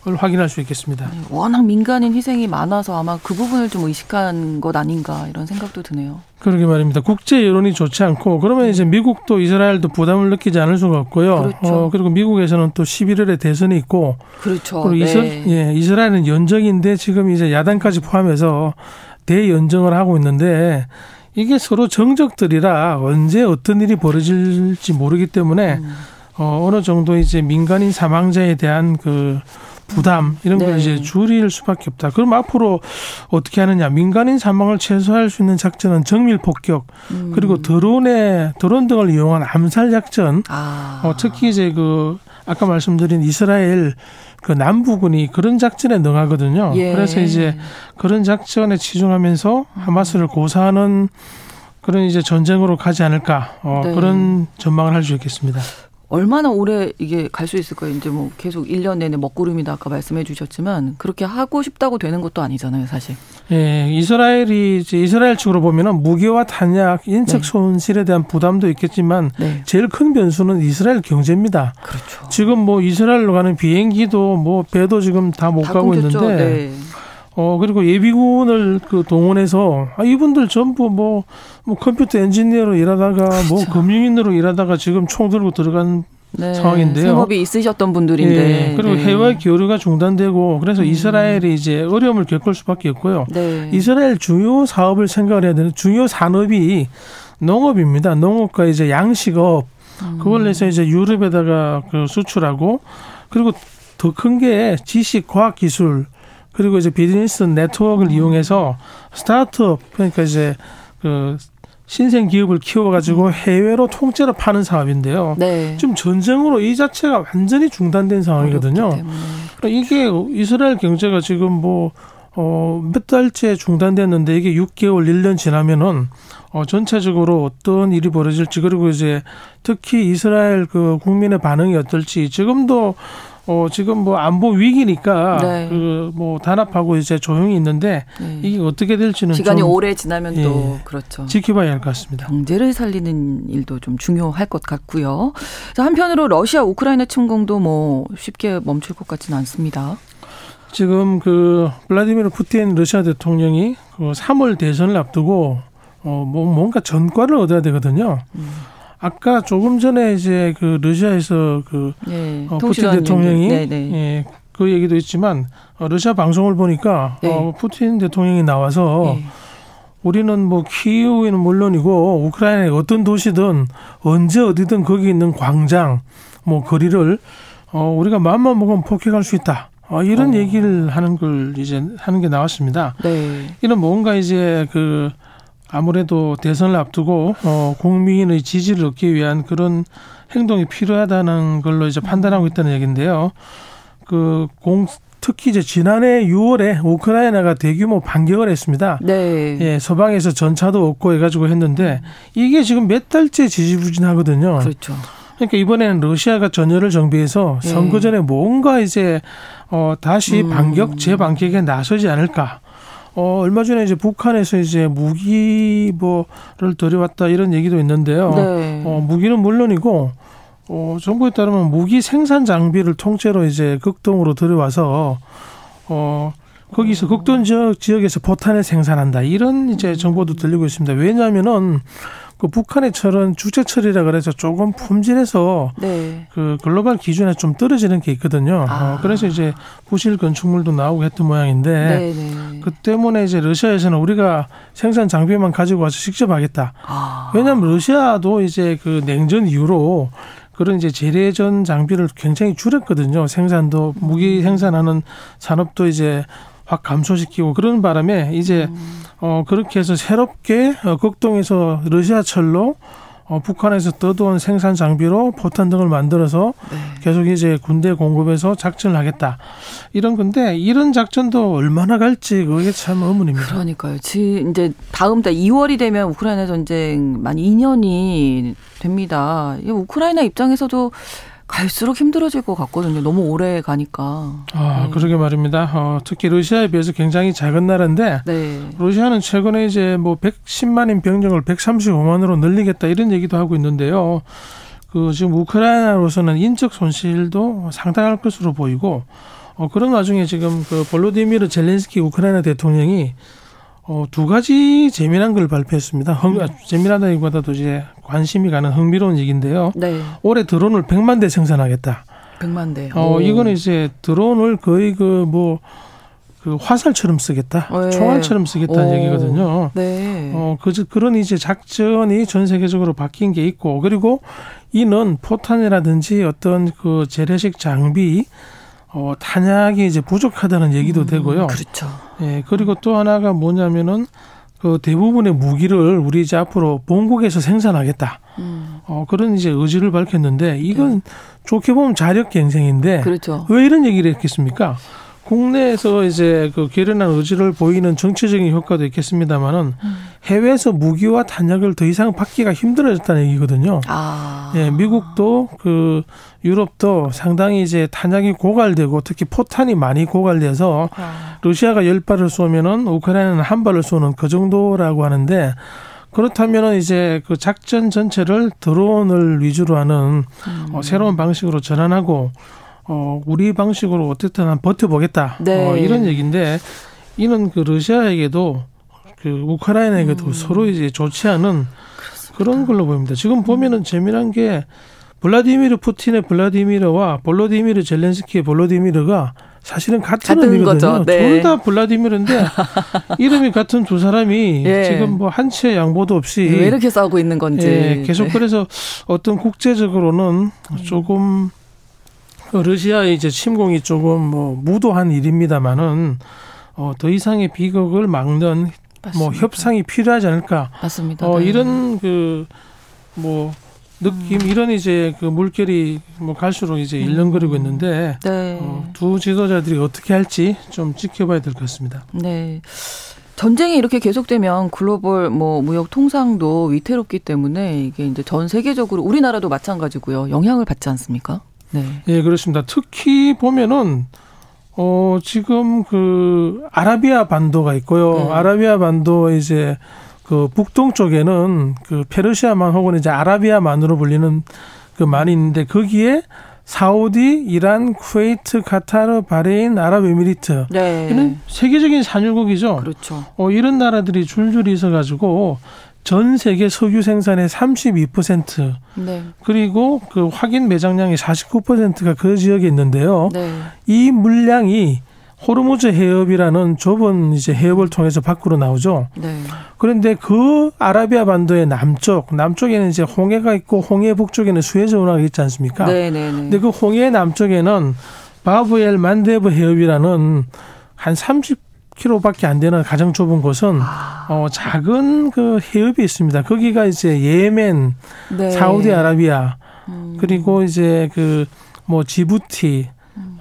[SPEAKER 7] 을 확인할 수 있겠습니다.
[SPEAKER 1] 네, 워낙 민간인 희생이 많아서 아마 그 부분을 좀 의식한 것 아닌가 이런 생각도 드네요.
[SPEAKER 7] 그러게 말입니다. 국제 여론이 좋지 않고 그러면 이제 미국도 이스라엘도 부담을 느끼지 않을 수가 없고요.
[SPEAKER 1] 그렇죠.
[SPEAKER 7] 어, 그리고 미국에서는 또 11월에 대선이 있고
[SPEAKER 1] 그렇죠.
[SPEAKER 7] 그리고 이스,
[SPEAKER 1] 네.
[SPEAKER 7] 예, 이스라엘은 연정인데 지금 이제 야당까지 포함해서 대연정을 하고 있는데 이게 서로 정적들이라 언제 어떤 일이 벌어질지 모르기 때문에
[SPEAKER 1] 음.
[SPEAKER 7] 어, 어느 정도 이제 민간인 사망자에 대한 그 부담 이런 걸
[SPEAKER 1] 네.
[SPEAKER 7] 이제 줄일 수밖에 없다. 그럼 앞으로 어떻게 하느냐? 민간인 사망을 최소화할 수 있는 작전은 정밀 폭격
[SPEAKER 1] 음.
[SPEAKER 7] 그리고 드론에 드론 등을 이용한 암살 작전.
[SPEAKER 1] 아.
[SPEAKER 7] 어, 특히 이제 그 아까 말씀드린 이스라엘 그 남부군이 그런 작전에 능하거든요.
[SPEAKER 1] 예.
[SPEAKER 7] 그래서 이제 그런 작전에 치중하면서 하마스를 고사하는 그런 이제 전쟁으로 가지 않을까 어,
[SPEAKER 1] 네.
[SPEAKER 7] 그런 전망을 할 수 있겠습니다.
[SPEAKER 1] 얼마나 오래 이게 갈 수 있을까요? 이제 뭐 계속 1년 내내 먹구름이다 아까 말씀해 주셨지만 그렇게 하고 싶다고 되는 것도 아니잖아요, 사실.
[SPEAKER 7] 예, 이스라엘이 이제 이스라엘 측으로 보면은 무기와 탄약, 인적
[SPEAKER 1] 네.
[SPEAKER 7] 손실에 대한 부담도 있겠지만
[SPEAKER 1] 네.
[SPEAKER 7] 제일 큰 변수는 이스라엘 경제입니다.
[SPEAKER 1] 그렇죠.
[SPEAKER 7] 지금 뭐 이스라엘로 가는 비행기도 뭐 배도 지금
[SPEAKER 1] 다못다
[SPEAKER 7] 가고. 있는데
[SPEAKER 1] 네.
[SPEAKER 7] 어 그리고 예비군을 그 동원해서 아 이분들 전부 뭐, 뭐 컴퓨터 엔지니어로 일하다가 뭐
[SPEAKER 1] 그렇죠.
[SPEAKER 7] 금융인으로 일하다가 지금 총 들고 들어간
[SPEAKER 1] 네.
[SPEAKER 7] 상황인데요.
[SPEAKER 1] 생업이 있으셨던 분들인데.
[SPEAKER 7] 예, 그리고
[SPEAKER 1] 네.
[SPEAKER 7] 해외 교류가 중단되고 그래서
[SPEAKER 1] 음.
[SPEAKER 7] 이스라엘이 이제 어려움을 겪을 수밖에 없고요.
[SPEAKER 1] 네.
[SPEAKER 7] 이스라엘 주요 사업을 생각을 해야 되는 주요 산업이 농업입니다. 농업과 이제 양식업
[SPEAKER 1] 음.
[SPEAKER 7] 그걸 해서 이제 유럽에다가 그 수출하고 그리고 더 큰 게 지식, 과학 기술 그리고 이제 비즈니스 네트워크를 이용해서 스타트업 그러니까 이제 그 신생 기업을 키워가지고 해외로 통째로 파는 사업인데요.
[SPEAKER 1] 네.
[SPEAKER 7] 지금 전쟁으로 이 자체가 완전히 중단된 상황이거든요. 그러니까 이게 이스라엘 경제가 지금 뭐, 어, 몇 달째 중단됐는데 이게 6개월, 1년 지나면은 어, 전체적으로 어떤 일이 벌어질지 그리고 이제 특히 이스라엘 그 국민의 반응이 어떨지 지금도 어, 지금 뭐 안보 위기니까
[SPEAKER 1] 네.
[SPEAKER 7] 그뭐 단합하고 이제 조용히 있는데
[SPEAKER 1] 네.
[SPEAKER 7] 이게 어떻게 될지는
[SPEAKER 1] 시간이
[SPEAKER 7] 좀
[SPEAKER 1] 오래 지나면 또
[SPEAKER 7] 예.
[SPEAKER 1] 그렇죠.
[SPEAKER 7] 지켜봐야 할 것 같습니다.
[SPEAKER 1] 경제를 살리는 일도 좀 중요할 것 같고요. 자, 한편으로 러시아 우크라이나 침공도 뭐 쉽게 멈출 것 같지는 않습니다.
[SPEAKER 7] 지금 그 블라디미르 푸틴 러시아 대통령이 그 3월 대선을 앞두고 어 뭐 뭔가 전과를 얻어야 되거든요.
[SPEAKER 1] 음.
[SPEAKER 7] 아까 조금 전에 이제 그 러시아에서 그
[SPEAKER 1] 예.
[SPEAKER 7] 어, 푸틴
[SPEAKER 1] 통신원
[SPEAKER 7] 대통령이
[SPEAKER 1] 네, 네.
[SPEAKER 7] 예, 그 얘기도 있지만 어, 러시아 방송을 보니까
[SPEAKER 1] 네.
[SPEAKER 7] 어, 푸틴 대통령이 나와서
[SPEAKER 1] 예.
[SPEAKER 7] 우리는 뭐 키이우는 물론이고 우크라이나의 어떤 도시든 언제 어디든 거기 있는 광장 뭐 거리를 어, 우리가 마음만 먹으면 폭격할 수 있다. 어, 이런
[SPEAKER 1] 어.
[SPEAKER 7] 얘기를 하는 걸 이제 하는 게 나왔습니다.
[SPEAKER 1] 네.
[SPEAKER 7] 이는 뭔가 이제 그 아무래도 대선을 앞두고 어, 국민의 지지를 얻기 위한 그런 행동이 필요하다는 걸로 이제 판단하고 있다는 얘기인데요. 그 공 특히 이제 지난해 6월에 우크라이나가 대규모 반격을 했습니다.
[SPEAKER 1] 네.
[SPEAKER 7] 예, 서방에서 전차도 얻고 해가지고 했는데 이게 지금 몇 달째 지지부진하거든요.
[SPEAKER 1] 그렇죠.
[SPEAKER 7] 그러니까 이번에는 러시아가 전열을 정비해서
[SPEAKER 1] 예.
[SPEAKER 7] 선거 전에 뭔가 이제 어 다시
[SPEAKER 1] 음.
[SPEAKER 7] 반격 재반격에 나서지 않을까. 어 얼마 전에 이제 북한에서 이제 무기 뭐를 들여왔다 이런 얘기도 있는데요.
[SPEAKER 1] 네.
[SPEAKER 7] 어 무기는 물론이고 어 정부에 따르면 무기 생산 장비를 통째로 이제 극동으로 들여와서 어 거기서 극동 지역 지역에서 포탄을 생산한다 이런 이제 정보도 들리고 있습니다. 왜냐하면은 그 북한의 철은 주체 철이라 그래서 조금 품질에서
[SPEAKER 1] 네.
[SPEAKER 7] 그 글로벌 기준에 좀 떨어지는 게 있거든요.
[SPEAKER 1] 아.
[SPEAKER 7] 어, 그래서 이제 부실 건축물도 나오고 했던 모양인데
[SPEAKER 1] 네, 네.
[SPEAKER 7] 그 때문에 이제 러시아에서는 우리가 생산 장비만 가지고 와서 직접 하겠다.
[SPEAKER 1] 아.
[SPEAKER 7] 왜냐하면 러시아도 이제 그 냉전 이후로 그런 이제 재래전 장비를 굉장히 줄였거든요. 생산도 무기 생산하는 산업도 이제 확 감소시키고 그런 바람에 이제 어 그렇게 해서 새롭게 어 극동에서 러시아 철로 어, 북한에서 떠도온 생산 장비로 포탄 등을 만들어서
[SPEAKER 1] 네.
[SPEAKER 7] 계속 이제 군대 공급해서 작전을 하겠다 이런 건데 이런 작전도 얼마나 갈지 그게 참 의문입니다.
[SPEAKER 1] 그러니까요. 지 이제 다음 달 2월이 되면 우크라이나 전쟁 만 2년이 됩니다. 이 우크라이나 입장에서도 갈수록 힘들어질 것 같거든요. 너무 오래 가니까.
[SPEAKER 7] 아
[SPEAKER 1] 네.
[SPEAKER 7] 그러게 말입니다. 어, 특히 러시아에 비해서 굉장히 작은 나라인데
[SPEAKER 1] 네.
[SPEAKER 7] 러시아는 최근에 이제 뭐 110만인 병력을 135만으로 늘리겠다 이런 얘기도 하고 있는데요. 그 지금 우크라이나로서는 인적 손실도 상당할 것으로 보이고 어 그런 와중에 지금 그 볼로디미르 젤렌스키 우크라이나 대통령이 어 두 가지 재미난 걸 발표했습니다. 흥, 아, 재미나다기보다도 이제 관심이 가는 흥미로운 얘기인데요.
[SPEAKER 1] 네.
[SPEAKER 7] 올해 드론을 100만 대 생산하겠다.
[SPEAKER 1] 100만 대.
[SPEAKER 7] 어
[SPEAKER 1] 오.
[SPEAKER 7] 이거는 이제 드론을 거의 그 뭐 그 화살처럼 쓰겠다,
[SPEAKER 1] 네.
[SPEAKER 7] 총알처럼 쓰겠다는
[SPEAKER 1] 오.
[SPEAKER 7] 얘기거든요.
[SPEAKER 1] 네.
[SPEAKER 7] 어, 그, 그런 이제 작전이 전 세계적으로 바뀐 게 있고, 그리고 이는 포탄이라든지 어떤 그 재래식 장비, 어, 탄약이 이제 부족하다는 얘기도 되고요.
[SPEAKER 1] 그렇죠.
[SPEAKER 7] 예, 그리고 또 하나가 뭐냐면은 그 대부분의 무기를 우리 이제 앞으로 본국에서 생산하겠다.
[SPEAKER 1] 음.
[SPEAKER 7] 어, 그런 이제 의지를 밝혔는데, 이건 좋게 보면 자력 갱생인데,
[SPEAKER 1] 그렇죠.
[SPEAKER 7] 왜 이런 얘기를 했겠습니까? 국내에서 이제 그 결연한 의지를 보이는 정치적인 효과도 있겠습니다만은 해외에서 무기와 탄약을 더 이상 받기가 힘들어졌다는 얘기거든요.
[SPEAKER 1] 아.
[SPEAKER 7] 예, 미국도 그 유럽도 상당히 이제 탄약이 고갈되고 특히 포탄이 많이 고갈돼서
[SPEAKER 1] 아.
[SPEAKER 7] 러시아가 열 발을 쏘면은 우크라이나는 한 발을 쏘는 그 정도라고 하는데 그렇다면은 이제 그 작전 전체를 드론을 위주로 하는
[SPEAKER 1] 음.
[SPEAKER 7] 어, 새로운 방식으로 전환하고 어, 우리 방식으로 어쨌든 한 버텨보겠다.
[SPEAKER 1] 네.
[SPEAKER 7] 어, 이런 얘기인데 이는 그 러시아에게도 그 우크라이나에게도
[SPEAKER 1] 음.
[SPEAKER 7] 서로 이제 좋지 않은 그런 걸로 보입니다. 지금 보면은 재미난 게 블라디미르 푸틴의 블라디미르와 볼로디미르 젤렌스키의 볼로디미르가 사실은 같은,
[SPEAKER 1] 같은
[SPEAKER 7] 의미거든요.
[SPEAKER 1] 네.
[SPEAKER 7] 둘다 블라디미르인데 이름이 같은 두 사람이
[SPEAKER 1] 예.
[SPEAKER 7] 지금 뭐 한치의 양보도 없이
[SPEAKER 1] 왜 이렇게 싸우고 있는 건지.
[SPEAKER 7] 예, 계속
[SPEAKER 1] 네.
[SPEAKER 7] 그래서 어떤 국제적으로는 조금 그 러시아의 이제 침공이 조금 뭐 무도한 일입니다만은 어, 더 이상의 비극을 막는 뭐
[SPEAKER 1] 맞습니다.
[SPEAKER 7] 협상이 필요하지 않을까.
[SPEAKER 1] 맞습니다.
[SPEAKER 7] 어,
[SPEAKER 1] 네.
[SPEAKER 7] 이런 그뭐 느낌 이런 이제 그 물결이 뭐 갈수록 이제 일렁거리고 있는데
[SPEAKER 1] 네.
[SPEAKER 7] 어, 두 지도자들이 어떻게 할지 좀 지켜봐야 될 것 같습니다.
[SPEAKER 1] 네. 전쟁이 이렇게 계속되면 글로벌 뭐 무역 통상도 위태롭기 때문에 이게 이제 전 세계적으로 우리나라도 마찬가지고요. 영향을 받지 않습니까? 네.
[SPEAKER 7] 예, 그렇습니다. 특히 보면은 어 지금 그 아라비아 반도가 있고요.
[SPEAKER 1] 네.
[SPEAKER 7] 아라비아 반도 이제 그 북동 쪽에는 그 페르시아만 혹은 이제 아라비아만으로 불리는 그 만이 있는데 거기에 사우디, 이란, 쿠웨이트, 카타르, 바레인, 아랍에미리트
[SPEAKER 1] 네.
[SPEAKER 7] 이는 세계적인 산유국이죠.
[SPEAKER 1] 그렇죠.
[SPEAKER 7] 어, 이런 나라들이 줄줄이 있어가지고 전 세계 석유 생산의 32%
[SPEAKER 1] 네.
[SPEAKER 7] 그리고 그 확인 매장량이 49%가 그 지역에 있는데요.
[SPEAKER 1] 네.
[SPEAKER 7] 이 물량이 호르무즈 해협이라는 좁은 이제 해협을 통해서 밖으로 나오죠.
[SPEAKER 1] 네.
[SPEAKER 7] 그런데 그 아라비아 반도의 남쪽, 남쪽에는 이제 홍해가 있고 홍해 북쪽에는 수에즈 운하가 있지 않습니까?
[SPEAKER 1] 네, 네, 네.
[SPEAKER 7] 근데 그 홍해 남쪽에는 바브엘 만데브 해협이라는 한 30km밖에 안 되는 가장 좁은 곳은
[SPEAKER 1] 아.
[SPEAKER 7] 어 작은 그 해협이 있습니다. 거기가 이제 예멘,
[SPEAKER 1] 네.
[SPEAKER 7] 사우디아라비아
[SPEAKER 1] 음.
[SPEAKER 7] 그리고 이제 그 뭐 지부티,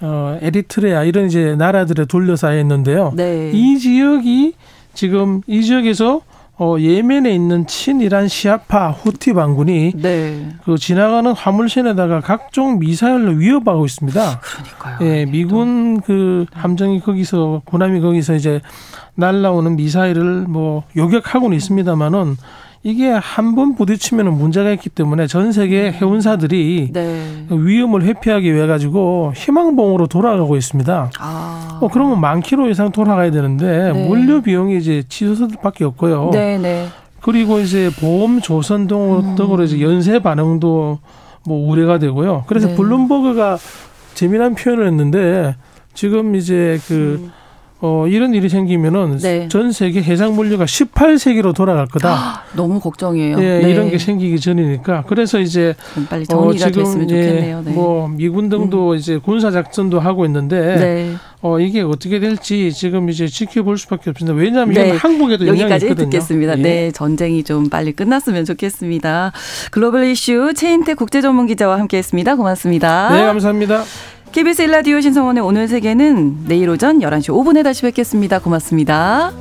[SPEAKER 7] 어 에리트레아 이런 이제 나라들에 둘러싸여 있는데요.
[SPEAKER 1] 네.
[SPEAKER 7] 이 지역이 지금 이 지역에서 어 예멘에 있는 친이란 시아파 후티 반군이
[SPEAKER 1] 네.
[SPEAKER 7] 그 지나가는 화물선에다가 각종 미사일로 위협하고 있습니다.
[SPEAKER 1] 그러니까요.
[SPEAKER 7] 예, 미군 그 함정이 거기서 군함이 거기서 이제 날라오는 미사일을 뭐 요격하고는 있습니다만은 이게 한 번 부딪히면 문제가 있기 때문에 전 세계 해운사들이
[SPEAKER 1] 네.
[SPEAKER 7] 위험을 회피하기 위해 가지고 희망봉으로 돌아가고 있습니다.
[SPEAKER 1] 아.
[SPEAKER 7] 어 그러면 만 킬로 이상 돌아가야 되는데
[SPEAKER 1] 네.
[SPEAKER 7] 물류 비용이 이제 치솟을밖에 없고요.
[SPEAKER 1] 네, 네.
[SPEAKER 7] 그리고 이제 보험 조선 등으로,
[SPEAKER 1] 음.
[SPEAKER 7] 이제 연쇄 반응도 뭐 우려가 되고요. 그래서
[SPEAKER 1] 네.
[SPEAKER 7] 블룸버그가 재미난 표현을 했는데 지금 이제 그
[SPEAKER 1] 음.
[SPEAKER 7] 어, 이런 일이 생기면은
[SPEAKER 1] 네.
[SPEAKER 7] 전 세계 해상 물류가 18세기로 돌아갈 거다.
[SPEAKER 1] 너무 걱정이에요.
[SPEAKER 7] 예,
[SPEAKER 1] 네.
[SPEAKER 7] 이런 게 생기기 전이니까 그래서 이제
[SPEAKER 1] 좀 빨리 정리가 됐으면
[SPEAKER 7] 예,
[SPEAKER 1] 좋겠네요. 네. 음.
[SPEAKER 7] 뭐 미군 등도 이제 군사 작전도 하고 있는데
[SPEAKER 1] 네.
[SPEAKER 7] 어 이게 어떻게 될지 지금 이제 지켜볼 수밖에 없습니다. 왜냐하면
[SPEAKER 1] 네.
[SPEAKER 7] 한국에도 영향이
[SPEAKER 1] 여기까지
[SPEAKER 7] 있거든요.
[SPEAKER 1] 듣겠습니다.
[SPEAKER 7] 예.
[SPEAKER 1] 네, 전쟁이 좀 빨리 끝났으면 좋겠습니다. 글로벌 이슈 최인태 국제 전문 기자와 함께했습니다. 고맙습니다.
[SPEAKER 7] 네, 감사합니다.
[SPEAKER 1] KBS 일라디오 신성원의 오늘 세계는 내일 오전 11시 5분에 다시 뵙겠습니다. 고맙습니다.